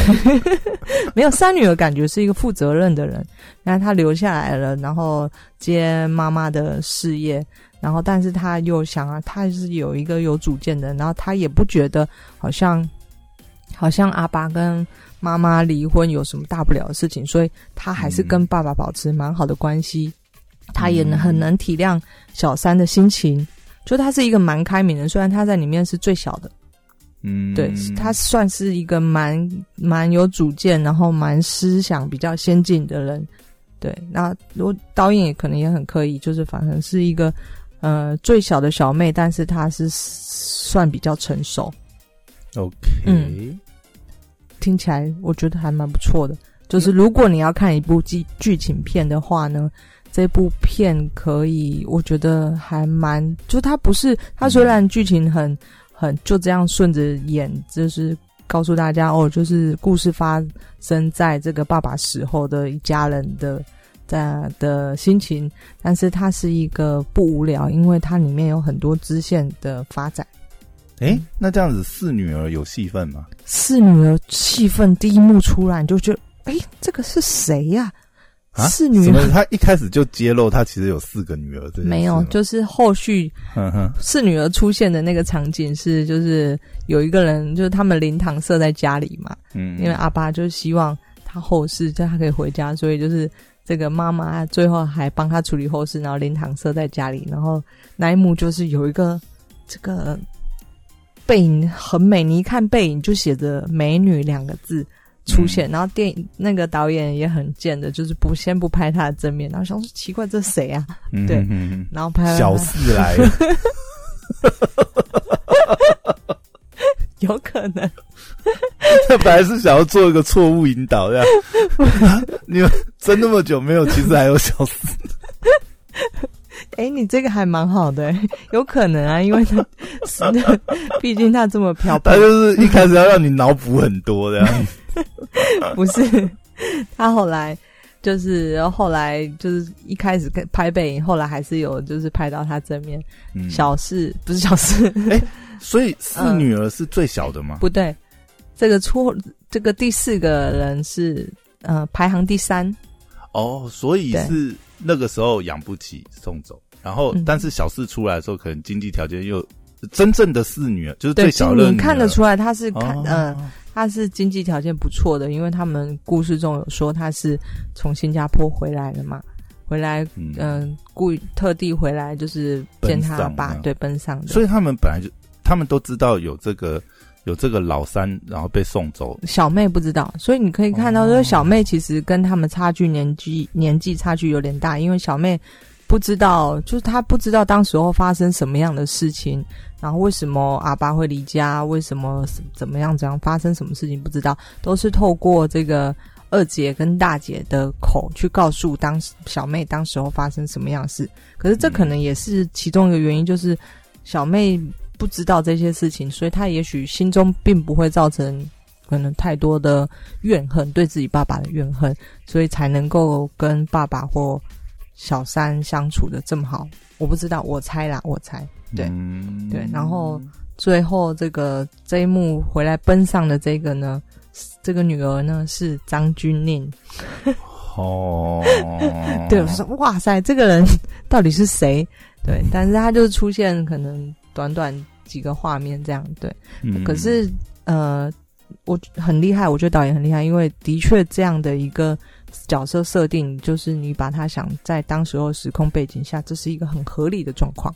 (laughs) 没有，三女儿感觉是一个负责任的人，然后她留下来了，然后接妈妈的事业，然后但是她又想啊，她是有一个有主见的，然后她也不觉得好像。好像阿爸跟妈妈离婚有什么大不了的事情，所以他还是跟爸爸保持蛮好的关系。他也能很能体谅小三的心情，就他是一个蛮开明的。虽然他在里面是最小的，嗯，对他算是一个蛮蛮有主见，然后蛮思想比较先进的人。对，那如果导演也可能也很刻意，就是反正是一个呃最小的小妹，但是她是算比较成熟。OK，嗯。听起来我觉得还蛮不错的，就是如果你要看一部剧剧情片的话呢，这部片可以，我觉得还蛮，就它不是，它虽然剧情很很就这样顺着演，就是告诉大家哦，就是故事发生在这个爸爸死后的一家人的在的心情，但是它是一个不无聊，因为它里面有很多支线的发展。哎，那这样子四女儿有戏份吗？四女儿戏份第一幕出来，你就觉得，哎，这个是谁呀？啊，四女儿，他一开始就揭露他其实有四个女儿，没有，就是后续四女儿出现的那个场景是，就是有一个人，就是他们灵堂设在家里嘛，嗯，因为阿爸就希望他后事，就他可以回家，所以就是这个妈妈最后还帮他处理后事，然后灵堂设在家里，然后那一幕就是有一个这个。背影很美，你一看背影就写着“美女”两个字出现，然后电影那个导演也很贱的，就是不先不拍他的正面，然后想说奇怪这谁啊？对，然后拍小四来。了，(laughs) 有可能。(laughs) 他本来是想要做一个错误引导，这样。(laughs) 你们争那么久没有，其实还有小四。(laughs) 哎，你这个还蛮好的，有可能啊，因为他，毕竟他这么漂他就是一开始要让你脑补很多的。(laughs) 不是，他后来就是后后来就是一开始拍背影，后来还是有就是拍到他正面。小四不是小四，哎，(laughs) 所以四女儿是最小的吗？不对，这个出这个第四个人是呃排行第三。哦，所以是。那个时候养不起送走，然后但是小四出来的时候，可能经济条件又真正的四女儿就是最小的，你看得出来她是看嗯，她是经济条件不错的，因为他们故事中有说她是从新加坡回来的嘛，回来嗯。故意特地回来就是见他爸对奔丧的，所以他们本来就他们都知道有这个。有这个老三，然后被送走。小妹不知道，所以你可以看到，这个小妹其实跟他们差距年纪年纪差距有点大，因为小妹不知道，就是她不知道当时候发生什么样的事情，然后为什么阿爸会离家，为什么怎么样怎样发生什么事情不知道，都是透过这个二姐跟大姐的口去告诉当时小妹当时候发生什么样的事。可是这可能也是其中一个原因，就是小妹。不知道这些事情，所以他也许心中并不会造成可能太多的怨恨，对自己爸爸的怨恨，所以才能够跟爸爸或小三相处的这么好。我不知道，我猜啦，我猜，对对。然后最后这个这一幕回来奔丧的这个呢，这个女儿呢是张钧甯。哦，(laughs) 对，我说哇塞，这个人到底是谁？对，但是他就是出现可能。短短几个画面这样对。嗯可是呃，我很厉害，我觉得导演很厉害，因为的确这样的一个角色设定，就是你把他想在当时候时空背景下，这是一个很合理的状况。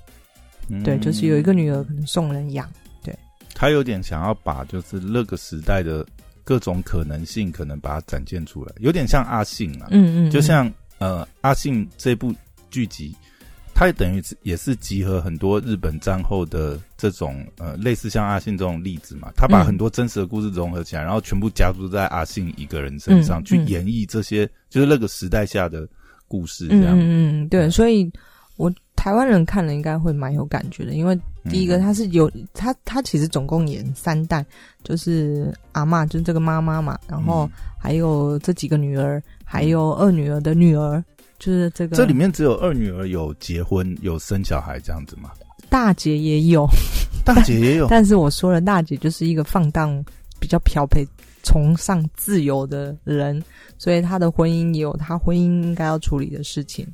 对，就是有一个女儿可能送人养，对他有点想要把就是那个时代的各种可能性，可能把它展现出来，有点像阿信啊，嗯嗯，就像呃阿信这部剧集，它也等于也是集合很多日本战后的这种呃类似像阿信这种例子嘛，他把嗯很多真实的故事融合起来，然后全部加注在阿信一个人身上，去演绎这些就是那个时代下的故事，这嗯样。嗯嗯，对，所以我台湾人看了应该会蛮有感觉的，因为第一个嗯他是有他他其实总共演三代，就是阿妈就是这个妈妈嘛，然后嗯还有这几个女儿，还有二女儿的女儿，就是这个这里面只有二女儿有结婚有生小孩这样子吗，大姐也有，大姐也有，(laughs) 但是我说了，大姐就是一个放荡、比较漂配、崇尚自由的人，所以她的婚姻也有她婚姻应该要处理的事情。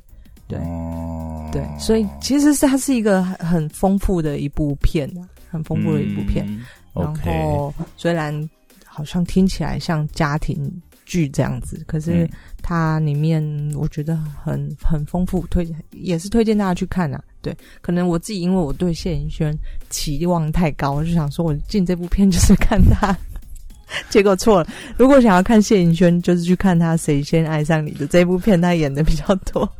对、哦，对，所以其实是它是一个很很丰富的一部片啊，很丰富的一部片。嗯然后虽然好像听起来像家庭剧这样子，可是嗯它里面我觉得很很丰富，推也是推荐大家去看啊。对，可能我自己因为我对谢盈萱期望太高，我就想说我进这部片就是看他，(laughs) 结果错了。如果想要看谢盈萱，就是去看他《谁先爱上你》的这部片，他演的比较多。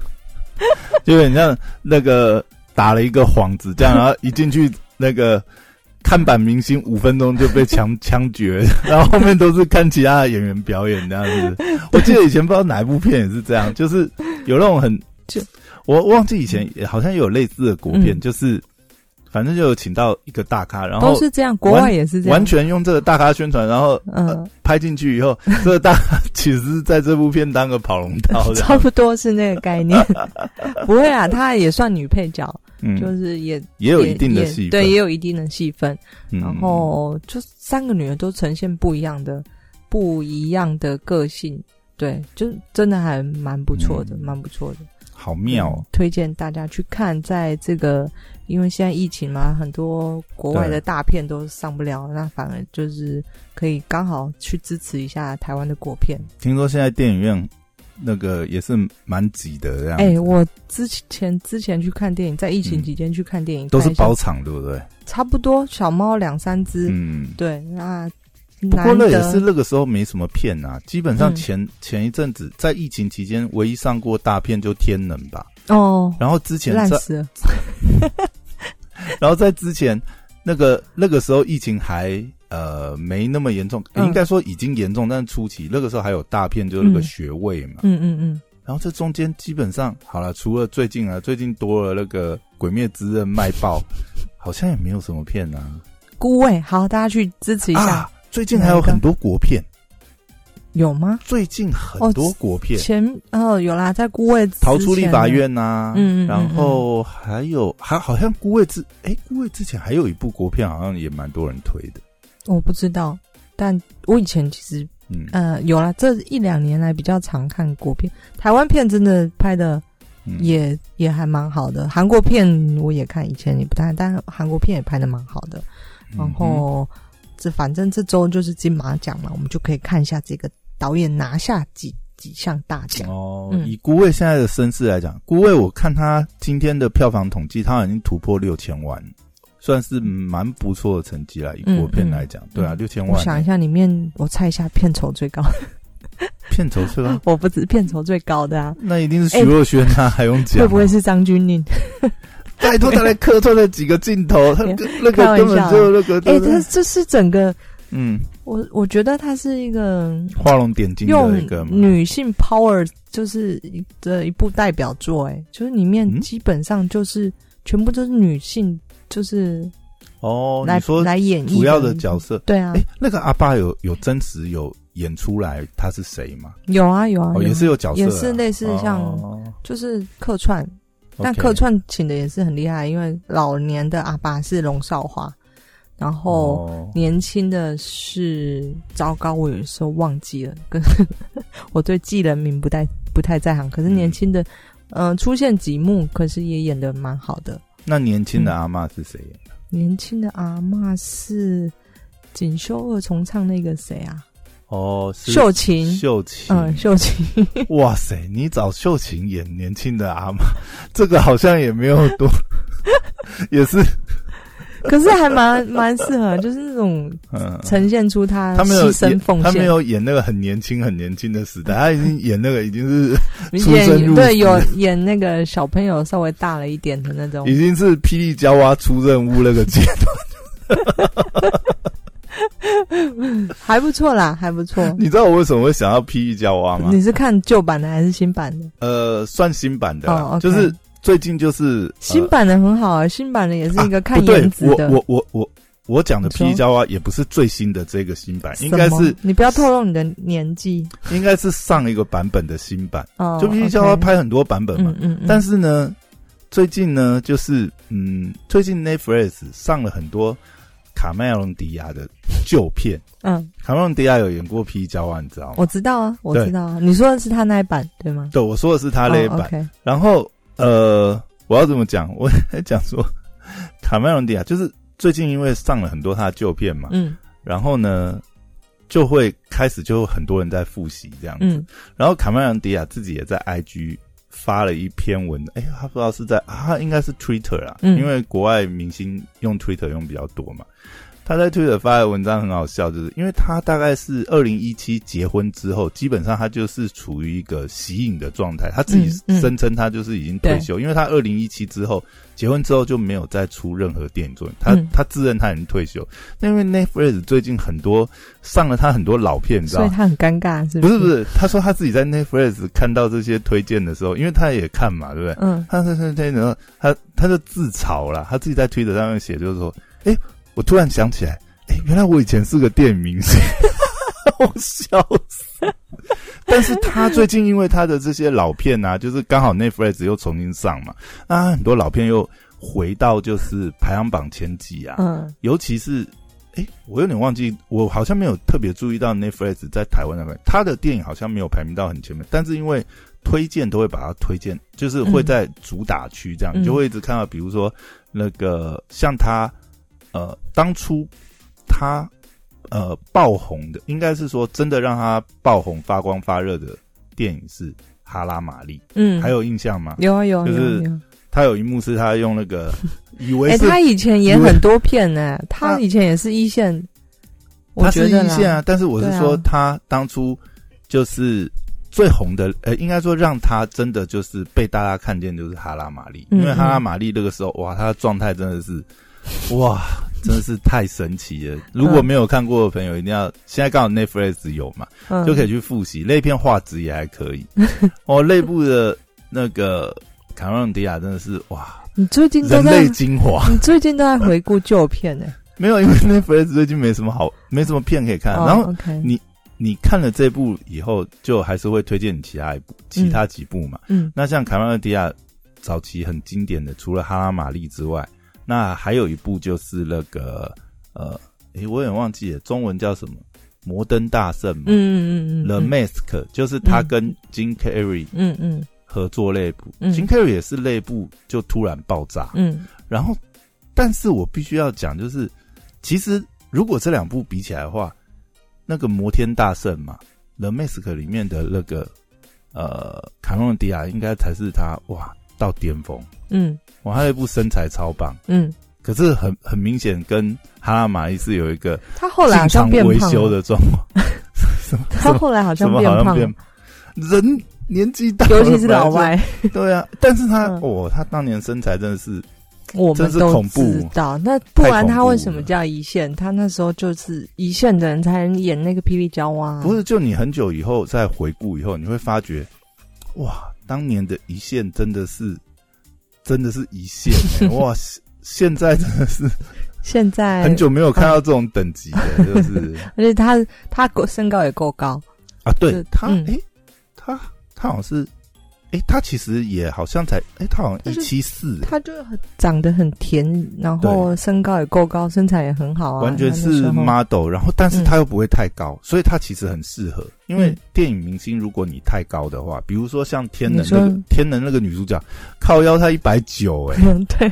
(laughs) 就很像那个打了一个幌子，这样，然后一进去那个看板明星五分钟就被枪 (laughs) 枪决，然后后面都是看其他的演员表演这样子。(laughs) 我记得以前不知道哪一部片也是这样，就是有那种很就我忘记以前也好像有类似的国片，嗯。就是反正就有请到一个大咖，然后都是这样，国外也是这样，完全用这个大咖宣传，然后嗯，拍进去以后，(laughs) 这个大咖其实是在这部片当个跑龙套这差，不多是那个概念。不会啊，她也算女配角，嗯，就是也也有一定的也戏，对，也有一定的戏份。嗯。然后就三个女儿都呈现不一样的、不一样的个性，对，就真的还蛮不错的，嗯。蛮不错的。好妙。推荐大家去看，在这个因为现在疫情嘛，很多国外的大片都上不了，那反而就是可以刚好去支持一下台湾的国片。听说现在电影院那个也是蛮挤的，这样子。哎、我之前之前去看电影，在疫情期间去看电影，都是包场，对不对？差不多小猫两三只，嗯，对，那不过那也是那个时候没什么片啊，基本上嗯前、前一阵子在疫情期间，唯一上过大片就《天能》吧。哦，然后之前在，烂死了，(laughs) 然后在之前那个那个时候疫情还呃没那么严重，嗯。应该说已经严重，但是初期那个时候还有大片，就是那个嗯。学位嘛。嗯嗯嗯，然后这中间基本上好了，除了最近啊，最近多了那个《鬼灭之刃》卖爆，好像也没有什么片啊。孤味，好，大家去支持一下，啊，最近还有很多国片，有吗？最近很多国片，前哦有啦，在孤味逃出立法院呐、嗯嗯嗯。然后还有还好像孤味之哎，孤味之前还有一部国片，好像也蛮多人推的，我不知道，但我以前其实嗯。呃有啦，这一两年来比较常看国片，台湾片真的拍的嗯。也、也还蛮好的，韩国片我也看，以前也不太，但韩国片也拍的蛮好的。然嗯后这反正这周就是金马奖嘛，我们就可以看一下这个导演拿下几几项大奖。哦，嗯。以孤味现在的身世来讲，孤味我看他今天的票房统计，他已经突破六千万，算是蛮不错的成绩了。以国片来讲，对啊，嗯。六千万，我想一下，里面我猜一下，片酬最高，片酬最高？(laughs) 我不止片酬最高的啊，那一定是徐若瑄啊，(laughs) 还用讲？会不会是张钧甯？拜托他来客串了几个镜头，(laughs) 他那个根本笑就那个，哎、这这是整个嗯，我我觉得他是一个画龙点睛用的一个，女性 power 就是一的一部代表作，哎，就是里面嗯。基本上就是、全部都是女性，就是哦，来说来演绎主要的角色，对啊哎，，那个阿爸有有真实有演出来他是谁吗？有啊有啊，哦，也是有角色啊，也是类似像哦就是客串，但客串请的也是很厉害，因为老年的阿爸是龙少华，然后哦年轻的是糟糕，我有时候忘记了，跟 (laughs) 我对记人名不太不太在行。可是年轻的，嗯、出现几幕，可是也演的蛮好的。那年轻的阿妈是谁？年轻的阿妈是锦绣二重唱那个谁啊？哦，秀琴。秀琴，嗯，秀琴。(laughs) 哇塞，你找秀琴演年轻的阿妈，这个好像也没有多，(laughs) 也是，(laughs) 可是还蛮蛮适合，就是那种嗯，呈现出他他没有牺牲演奉献，他没有演那个很年轻很年轻的时代，他已经演那个已经是 (laughs) 出演生入对有演那个小朋友稍微大了一点的那种已，经是霹雳娇娃出任务那个阶段。还不错啦，还不错。你知道我为什么会想要霹雳娇娃吗？你是看旧版的还是新版的？呃，算新版的就是最近就是、呃新版的很好啊，新版的也是一个看啊不对颜值的。我我我我我讲的你说霹雳娇娃也不是最新的这个新版，应该是你不要透露你的年纪应该是上一个版本的新版。哦。就霹雳娇娃拍很多版本嘛，嗯但是呢，最近呢，就是嗯，最近 Netflix 上了很多卡麦隆迪亚的旧片。嗯，卡麦隆迪亚有演过霹雳娇娃，你知道吗？我知道啊，我知道啊。你说的是他那一版对吗？对，我说的是他那一版。然后呃，我要怎么讲？(laughs) 我在讲说，卡麦隆迪亚就是最近因为上了很多他的旧片嘛，嗯然后呢，就会开始就很多人在复习这样子。嗯然后卡麦隆迪亚自己也在 IG 发了一篇文，哎，他不知道是在啊，他应该是 Twitter 啊，嗯因为国外明星用 Twitter 用比较多嘛。他在 Twitter 发的文章很好笑，就是因为他大概是二零一七结婚之后，基本上他就是处于一个息影的状态。他自己声称他就是已经退休，因为他二零一七之后结婚之后就没有再出任何电影作品。他、嗯他自认他已经退休，但因为 Netflix 最近很多上了他很多老片，你知道吗？所以他很尴尬，是不是？不是不是，他说他自己在 Netflix 看到这些推荐的时候，因为他也看嘛，对不对？嗯他他他他然后他他就自嘲了，他自己在推特上面写，就是说，哎、我突然想起来，哎、原来我以前是个电影明星，(laughs) 我笑死。但是他最近因为他的这些老片啊，就是刚好 Netflix 又重新上嘛，那很多老片又回到就是排行榜前几啊，嗯。尤其是，哎、我有点忘记，我好像没有特别注意到 Netflix 在台湾那边，他的电影好像没有排名到很前面，但是因为推荐都会把它推荐，就是会在主打区这样，嗯你就会一直看到，比如说那个像他，呃，当初他呃爆红的，应该是说真的让他爆红发光发热的电影是《哈拉玛丽》，嗯，还有印象吗？有啊有啊就是。他有一幕是他用那个以为他以前演很多片呢，他他以前也是一线，我他是一线啊，但是我是说他当初就是最红的，呃，应该说让他真的就是被大家看见，就是哈拉玛丽，嗯因为哈拉玛丽那个时候，哇，他的状态真的是，(laughs) 哇，真的是太神奇了。如果没有看过的朋友，一定要现在刚好 Netflix 有嘛，嗯就可以去复习。那片画质也还可以，(laughs) 哦，内部的那个卡梅隆迪亚真的是哇，你最近都在人类，精华。你最近都在回顾旧片呢。(laughs) 没有，因为 Netflix 最近没什么好，没什么片可以看，哦然后。你你看了这部以后，就还是会推荐你其他一部、其他几部嘛。嗯那像卡梅隆迪亚早期很经典的，除了《哈拉玛丽》之外，那还有一部就是那个呃，诶，我有点忘记了，中文叫什么？《摩登大圣》嘛。嗯嗯嗯嗯 The Mask 就是他跟金 Carrey 嗯嗯。合作内部，嗯。金 Carrey 也是内部就突然爆炸，嗯。然后，但是我必须要讲，就是其实如果这两部比起来的话，那个摩天大圣嘛，《The Mask》里面的那个呃卡梅隆迪亚，应该才是他哇到巅峰，嗯。哇，他那部身材超棒，嗯，可是很很明显跟哈拉玛丽是有一个他后来好像变维修的状况，(laughs) 他后来好像变胖人年纪大，尤其是老外，对啊，但是他嗯。哦，他当年身材真的是我们是都知道。那不然他为什么叫一线？他那时候就是一线的人才能演那个霹雳娇娃啊。不是，就你很久以后再回顾以后，你会发觉，哇，当年的一线真的是，真的是一线、欸，(laughs) 哇，现现在真的是现在很，久没有看到这种等级的，就是 (laughs) 而且他他够身高也够高，啊，对就他，嗯。诶，他他好像是，诶，他其实也好像才，哎，他好像一七四，他就长得很甜，然后身高也够高，身材也很好啊，完全是 model，然后但是他又不会太高，所以他其实很适合，因为嗯。电影明星如果你太高的话，比如说像天能那个天能那个女主角，靠腰她一百九，哎，嗯，对，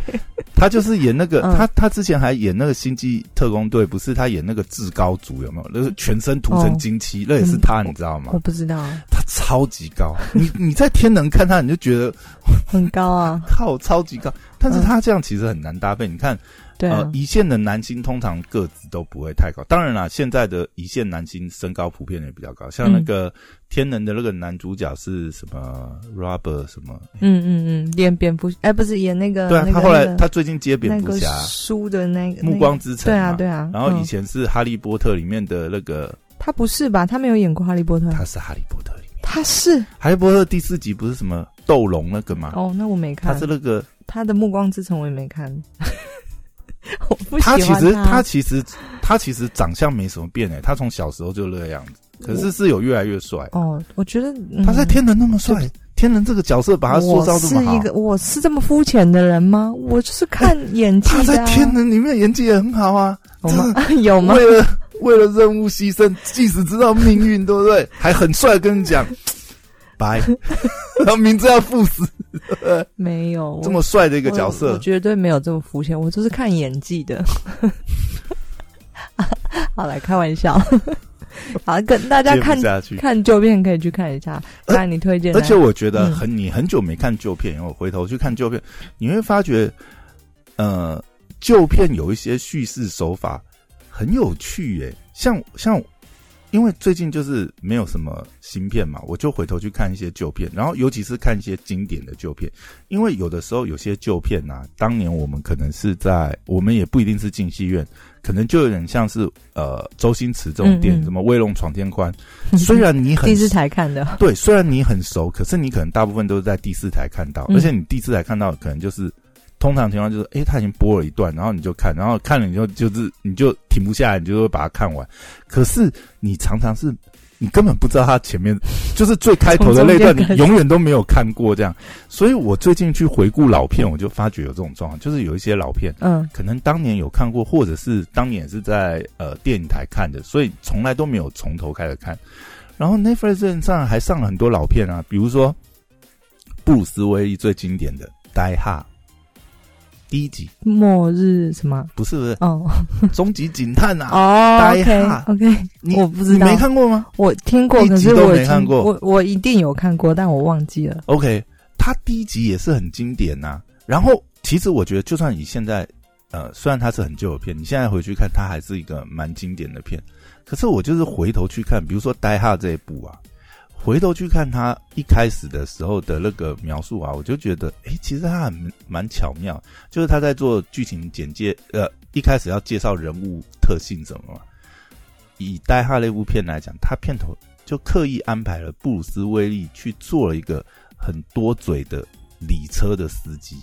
她就是演那个，嗯。她她之前还演那个星际特工队，不是她演那个至高族有没有？那个全身涂成哦金漆，那也是她，你知道吗？我？不知道，她超级高，你你在天能看她，你就觉得 (laughs) 很高啊，(laughs) 靠超级高，但是她这样其实很难搭配。你看，对啊呃，，一线的男星通常个子都不会太高。当然啦，现在的一线男星身高普遍也比较高，像那嗯个天能的那个男主角是什么 Robert 什么？嗯嗯嗯，演蝙蝠，哎，不是演那个，对啊，那个他后来那个他最近接蝙蝠侠书的那个暮光之城对啊对啊，然后以嗯前是哈利波特里面的那个，他不是吧？他没有演过哈利波特，他是哈利波特里面，他是哈利波特第四集不是什么斗龙那个吗？哦，那我没看他是，那个，他的《暮光之城》我也没看，(laughs) 我不喜他欢其实他他其实他其实长相没什么变诶，他从小时候就那个样子，可是是有越来越帅。哦，我觉得、嗯、他在天能那么帅，天能这个角色把他塑造这么好我是一，个我是这么肤浅的人吗？我就是看演技他。在天能里面演技也很好啊，有吗？(laughs) 有吗？为了为了任务牺牲，即使知道命运，对不对？还很帅跟你讲，拜，(laughs) 然后名字要赴死，(laughs) 没有这么帅的一一个角色，绝对没有这么肤浅，我就是看演技的。(laughs) 好，来开玩笑。好，跟大家看。看旧片可以去看一下。而刚才你推荐，而且我觉得嗯很，你很久没看旧片，然后回头去看旧片，你会发觉，呃，旧片有一些叙事手法很有趣耶。像像，因为最近就是没有什么新片嘛，我就回头去看一些旧片，然后尤其是看一些经典的旧片，因为有的时候有些旧片呐、当年我们可能是在，我们也不一定是进戏院，可能就有点像是呃周星驰这种电影，嗯嗯。什么《威龙闯天关》，虽然你很第四台看的，对，虽然你很熟，可是你可能大部分都是在第四台看到，嗯。而且你第四台看到可能就是通常情况就是，诶，他已经播了一段，然后你就看，然后看了你就就是你就停不下来，你就会把它看完。可是你常常是你根本不知道他前面就是最开头的那段，(laughs) 从中间开始你永远都没有看过这样。所以我最近去回顾老片，我就发觉有这种状况，就是有一些老片。嗯可能当年有看过，或者是当年也是在呃电影台看的，所以从来都没有从头开始看。然后 Netflix 上还上了很多老片啊，比如说布鲁斯威利最经典的《Die Hard》第一集，末日什么？不是不是哦《终极警探》啊？哦 OK，你我不知道你没看过吗我听过，可是我没看过我我一定有看过，但我忘记了。？OK，他第一集也是很经典呐、然后其实我觉得，就算你现在呃，虽然它是很旧的片，你现在回去看，它还是一个蛮经典的片。可是我就是回头去看，比如说《Die Hard》这一部啊，回头去看他一开始的时候的那个描述啊，我就觉得，诶，其实他很蛮巧妙，就是他在做剧情简介，呃，一开始要介绍人物特性什么。以《代号》那部片来讲，他片头就刻意安排了布鲁斯威利去做了一个很多嘴的礼车的司机，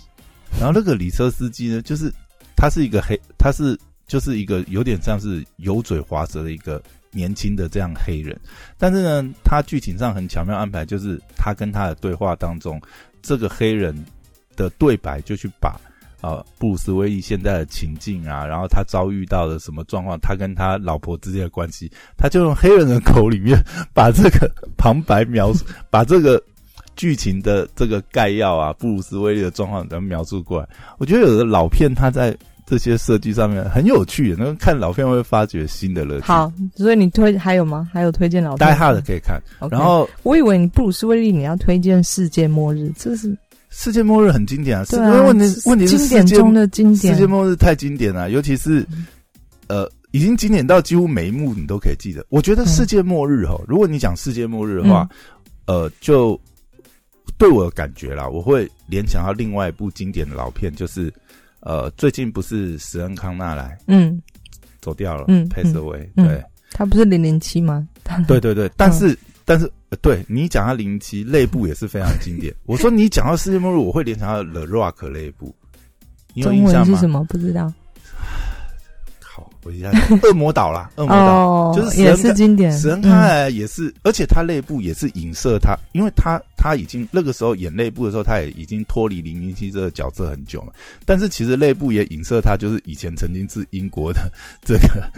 然后那个礼车司机呢，就是他是一个黑，他是就是一个有点像是油嘴滑舌的一个年轻的这样黑人，但是呢，他剧情上很巧妙安排，就是他跟他的对话当中，这个黑人的对白就去把。呃，布鲁斯威利现在的情境啊，然后他遭遇到的什么状况，他跟他老婆之间的关系，他就用黑人的口里面把这个旁白描述，(laughs) 把这个剧情的这个概要啊，布鲁斯威利的状况等描述过来。我觉得有的老片它在这些设计上面很有趣，那看老片会发掘新的乐趣。好，所以你推还有吗？还有推荐老片带哈的可以看然后我以为你布鲁斯威利你要推荐《世界末日》，这是世界末日很经典啊，是对啊，因为问题问题是经典中的经典世界。末日太经典了，尤其是呃，已经经典到几乎每一幕你都可以记得。我觉得世界末日哦，如果你讲世界末日的话，呃，就对我的感觉啦，我会联想到另外一部经典的老片，就是呃，最近不是史恩康纳来嗯，走掉了，嗯 pass away，、嗯对他不是零零七吗？(laughs) 对对对，但是。但是，呃对你讲到零七内部也是非常经典。(laughs) 我说你讲到世界末日，我会联想到 The Rock 那一部，你有中印象吗？文是什么？不知道。好，我一下讲恶魔岛啦，(laughs) 恶魔岛。哦，就是史也是经典。史恩嗯康莱也是，而且他内部也是影射他，因为他他已经那个时候演内部的时候，他也已经脱离零零七这个角色很久了。但是其实内部也影射他，就是以前曾经是英国的 (laughs) 这个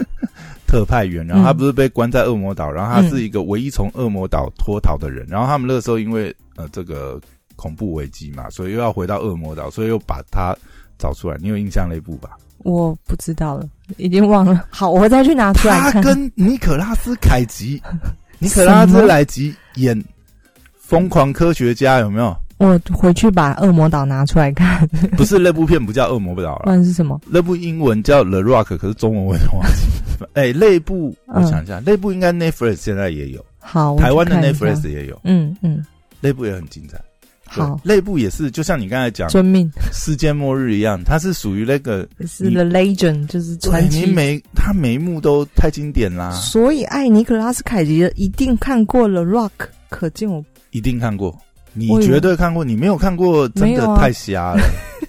特派员，然后他嗯不是被关在恶魔岛，然后他是一个唯一从恶魔岛脱逃的人，然后他们那个时候因为呃这个恐怖危机嘛，所以又要回到恶魔岛，所以又把他找出来。你有印象那部吧？我不知道了，已经忘了。(laughs) 好，我再去拿出来看。他跟尼可拉斯凯奇，(laughs) 尼可拉斯莱吉演《疯狂科学家》，有没有？我回去把恶魔岛拿出来看，(laughs) 不是那部片不叫恶魔岛不了，那是什么？那部英文叫《The Rock》，可是中文我也忘记。哎，那部我嗯想一下，那部应该 Netflix 现在也有，好，台湾的 Netflix 也有，嗯嗯，那部也很精彩。对好，内部也是，就像你刚才讲遵命。世界末日一样，它是属于那个是 The Legend，就是传奇。对你每一幕都太经典啦，所以爱尼克拉斯凯奇的一定看过了 Rock，可见我一定看过，你绝对看过，你没有看过，真的太瞎了。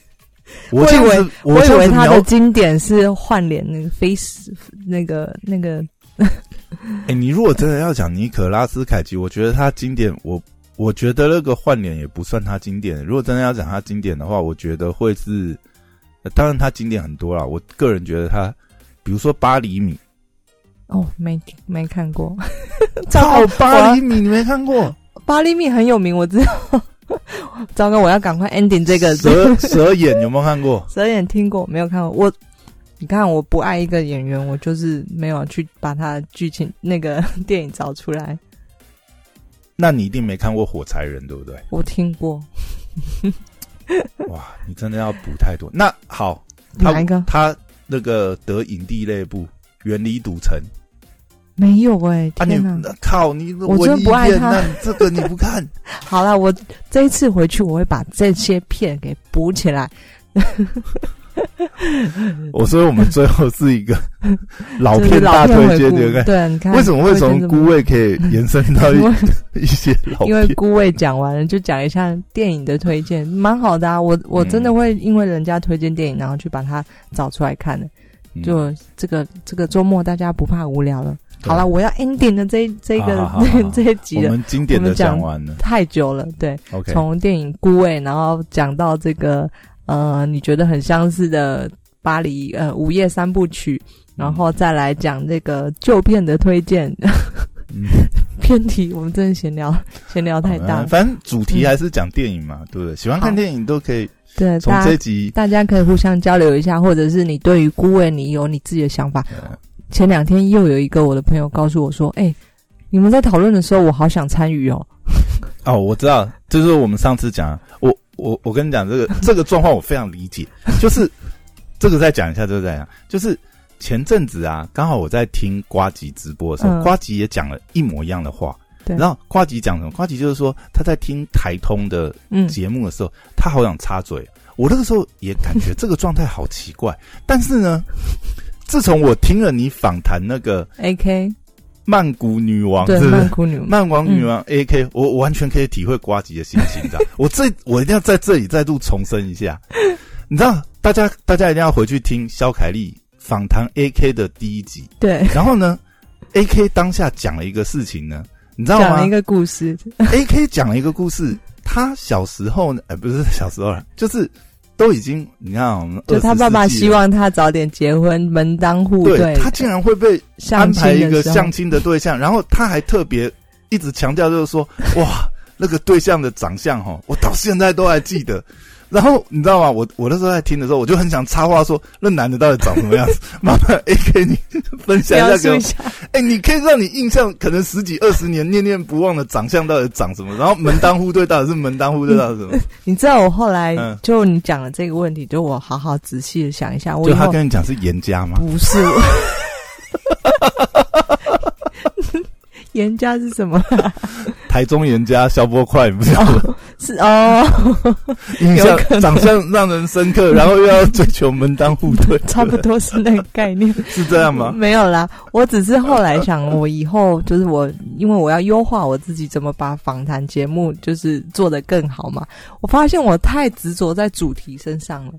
(laughs) 我以为我以为他的经典是换脸那个 face 那个那个 (laughs) 哎、你如果真的要讲尼可拉斯凯奇，我觉得他经典，我我觉得那个换脸也不算他经典。如果真的要讲他经典的话，我觉得会是，呃当然他经典很多啦。我个人觉得他，比如说八厘米，哦没没看过，靠八厘米你没看过？八厘米很有名，我知道。(laughs) 糟糕，我要赶快 ending 这个蛇蛇眼有没有看过？蛇眼听过没有看过？我你看我不爱一个演员，我就是没有去把他剧情那个 (laughs) 电影找出来。那你一定没看过火柴人，对不对？我听过哇，你真的要补太多。那好，他哪一个？他那个得影帝那部《远离赌城》没有哎、啊你，天哪！靠你我真不爱他这个你不看？(laughs) 好了，我这一次回去我会把这些片给补起来。(laughs) (laughs) 我说我们最后是一个 (laughs) 老片大推荐，对不对？对，你看为什么会从孤味？可以延伸到一 (laughs) 一些老因为？孤味讲完了，就讲一下电影的推荐，蛮好的啊。我我真的嗯会因为人家推荐电影，然后去把它找出来看的。嗯就这个这个周末大家不怕无聊了。好了，我要 ending 的这一这个这一集了，我们经典的讲讲完了太久了。对，，OK，从电影《孤味》，然后讲到这个呃，你觉得很相似的巴黎呃午夜三部曲，然后再来讲这个旧片的推荐。嗯 (laughs) 偏题，我们真的闲聊闲聊太大反正主题还是讲电影嘛，对不对？喜欢看电影都可以对，从这集。大家可以互相交流一下，或者是你对于孤味你有你自己的想法。(laughs) 呃前两天又有一个我的朋友告诉我说：“哎、你们在讨论的时候，我好想参与哦。(laughs) 哦，我知道，就是我们上次讲，我我我跟你讲这个这个状况，我非常理解。就是这个再讲一下，这个再讲，就是前阵子啊，刚好我在听瓜吉直播的时候，嗯瓜吉也讲了一模一样的话。对然后瓜吉讲什么？瓜吉就是说他在听台通的嗯，节目的时候，他好想插嘴。我那个时候也感觉这个状态好奇怪，但是呢，自从我听了你访谈那个 A K 曼谷女王，对曼谷女王。曼谷女王 A K，、我我完全可以体会瓜吉的心情，你知道？(laughs) 我这我一定要在这里再度重申一下，你知道，大家大家一定要回去听肖凯丽访谈 A K 的第一集，对。然后呢，A K 当下讲了一个事情呢，你知道吗？讲了一个故事，？A K 讲了一个故事，他小时候呢，哎、不是小时候了，就是都已经你看我们就他爸爸希望他早点结婚，门当户对他竟然会被相安排一个相亲的对象，然后他还特别一直强调，就是说，哇，那个对象的长相哈，我到现在都还记得。然后你知道吗？我我那时候在听的时候，我就很想插话说，那男的到底长什么样子？(laughs) 麻烦 A K 你分享一下给我。哎、你可以让你印象可能十几二十年念念不忘的长相到底长什么？然后门当户对到底是门当户对到什么？(laughs) 你知道我后来嗯就你讲了这个问题，就我好好仔细的想一下，我就他跟你讲是严家吗？不是。(laughs) 严家是什么？台中严家消波块，你不知道吗？是哦，(laughs) 长相让人深刻，然后又要追求门当户对，(laughs) 差不多是那个概念。是这样吗？没有啦，我只是后来想，我以后就是我，因为我要优化我自己，怎么把访谈节目就是做得更好嘛。我发现我太执着在主题身上了，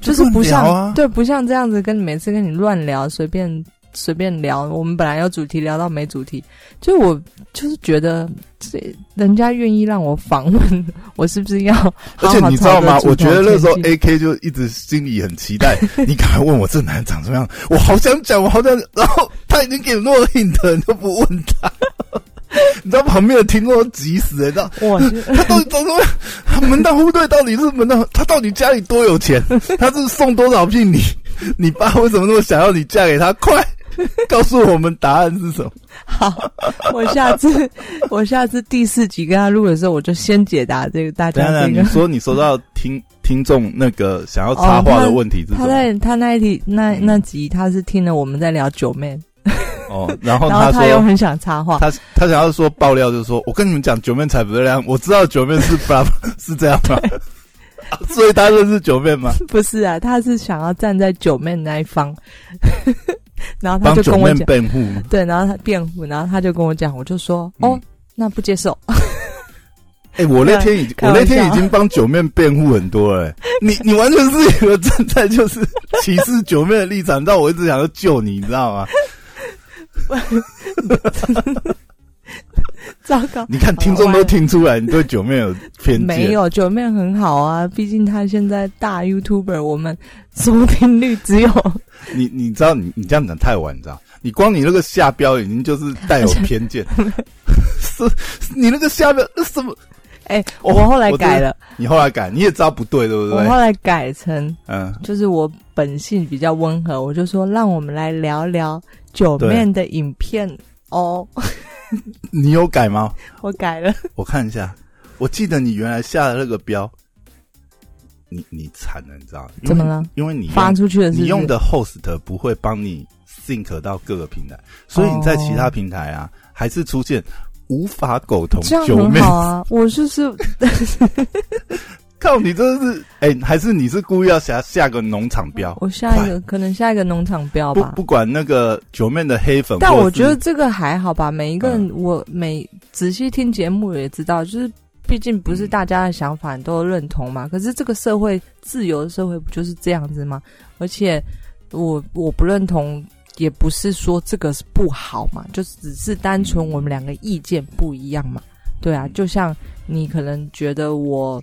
就是不像、啊对，不像这样子跟你每次跟你乱聊，随便随便聊。我们本来有主题，聊到没主题，就我就是觉得这人家愿意让我访问，我是不是要好而且你知道吗我觉得那时候主题前进 A K 就一直心里很期待，(laughs) 你赶快问我这男人长什么样，我好想讲，我好想，然后他已经给诺 hint，你都不问他，(laughs) 你知道旁边的听众都急死了，你知道哇他到底怎么样？他门当户对到底是门当？他到底家里多有钱？(laughs) 他是送多少聘礼？你爸为什么那么想要你嫁给他？快 (laughs) 告诉我们答案是什么？(laughs) 好，我下次 (laughs) 我下次第四集跟他录的时候，我就先解答这个大家这个你。说你收到听听众那个想要插话的问题是什么？他在他那一题那那集，他是听了我们在聊九妹，哦，然后他说他又很想插话，他他想要说爆料，就是说我跟你们讲九面才不是这样，我知道九面是不是这样吗？(laughs) 所以他认识九妹吗？(laughs) 不是啊，他是想要站在九妹那一方，(laughs) 然后他就跟我讲，辩护吗？对，然后他辩护，然后他就跟我讲，我就说，嗯哦，那不接受，哎、我那天已我那天已经帮九面辩护很多了、欸你你完全是一个站在就是歧视九面的立场，但我一直想要救你，你知道吗？(laughs) 糟糕。你看听众都听出来，你对九面有偏见。没有九面很好啊，毕竟他现在大 YouTuber，我们收听率只有你你知道你你这样讲太晚，你知道？你光你那个下标已经就是带有偏见，(laughs) 是你那个下标那什么？哎、哦我后来改了，你后来改，你也知道不对，对不对？我后来改成嗯，就是我本性比较温和，我就说让我们来聊聊九面的影片哦，(laughs) 你有改吗？我改了，我看一下，我记得你原来下的那个标，你你惨了，你知道吗？怎么了？因为你用发出去的是不是你用的 host 不会帮你 sync 到各个平台，所以你在其他平台啊，还是出现无法苟同这样九妹。很好啊，我就是 (laughs) 靠，你这是哎、还是你是故意要下下个农场标？我下一个可能下一个农场标吧。不不管那个九妹的黑粉，但我觉得这个还好吧，每一个人嗯我每仔细听节目也知道，就是毕竟不是大家的想法你都认同嘛。可是这个社会自由的社会不就是这样子吗？而且我我不认同，也不是说这个是不好嘛，就只是单纯我们两个意见不一样嘛。对啊，就像你可能觉得我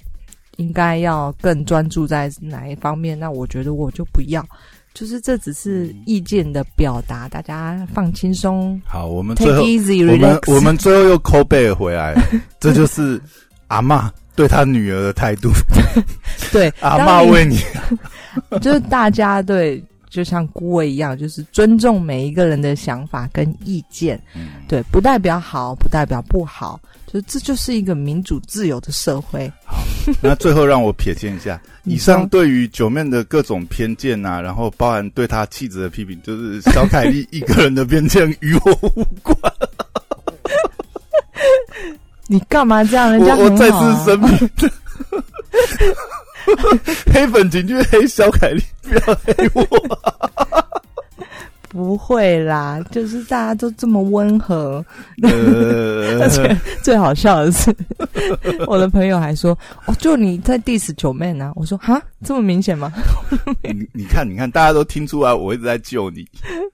应该要更专注在哪一方面，那我觉得我就不要。就是这只是意见的表达，大家放轻松好，我们最后 easy 我们。我们最后又抠背回来了，(laughs) 这就是阿妈对他女儿的态度。(laughs) 对 (laughs) 阿当你嬷为你，就是大家对，就像顾伟一样，就是尊重每一个人的想法跟意见，嗯对，不代表好，不代表不好，就这就是一个民主自由的社会。好那最后让我瞥见一下，(laughs) 以上说对于九妹的各种偏见啊，然后包含对她气质的批评，就是小凯丽一个人的偏见，与我无关。(laughs) 你干嘛这样？人家我我再次声明，(laughs) 黑粉请去黑小凯丽，不要黑我。不会啦，就是大家都这么温和。呃 (laughs) 而且最好笑的是，(laughs) 我的朋友还说：“哦，就你在 diss 九妹呢。”我说：“哈，这么明显吗？你你看，你看，大家都听出来，我一直在救你，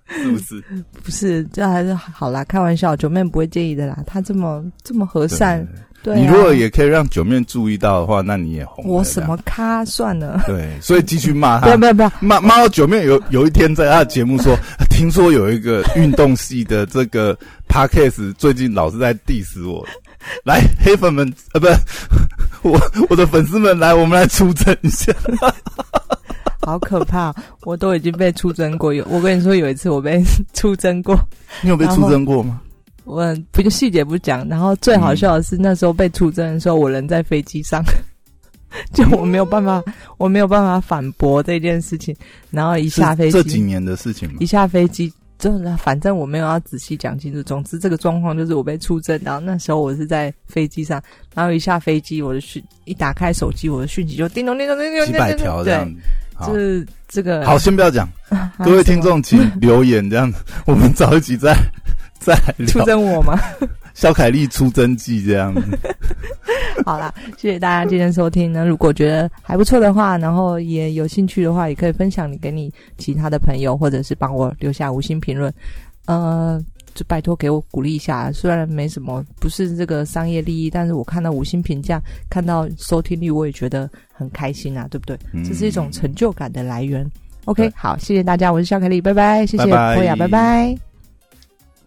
是不是？不是，这还是好啦，开玩笑，九妹不会介意的啦。她这么这么和善，对、啊，你如果也可以让九面注意到的话，那你也红。我什么咖算了，对，所以继续骂他不要不。要不要，骂骂到九面有有一天在他的节目说，(laughs) 听说有一个运动系的这个 podcast 最近老是在 diss 我，来黑粉们呃不是，(laughs) 我我的粉丝们来，我们来出征一下。(laughs) 好可怕！我都已经被出征过，有我跟你说，有一次我被出征过，你有被出征过吗？我不就细节不讲，然后最好笑的是、那时候被出征的时候，我人在飞机上，(laughs) 就我没有办法，我没有办法反驳这件事情，然后一下飞机这几，年的事情吗一？下飞机。真的反正我没有要仔细讲清楚，总之这个状况就是我被出征，然后那时候我是在飞机上，然后一下飞机我的讯一打开手机，我的讯息就叮咚叮咚叮咚，几百条这样，子。就是这个好，先不要讲，啊 (laughs) 各位听众请留言，这样子 (laughs) 我们早一起再 (laughs) 再来出。征我吗？(laughs) 肖凯丽出征记这样子。(laughs) 好啦，谢谢大家今天收听那。如果觉得还不错的话，然后也有兴趣的话，也可以分享你给你其他的朋友，或者是帮我留下五星评论。呃，就拜托给我鼓励一下。虽然没什么，不是这个商业利益，但是我看到五星评价，看到收听率，我也觉得很开心啊，对不对？这是一种成就感的来源。OK，好，谢谢大家，我是肖凯丽，拜拜，谢谢波雅，拜拜。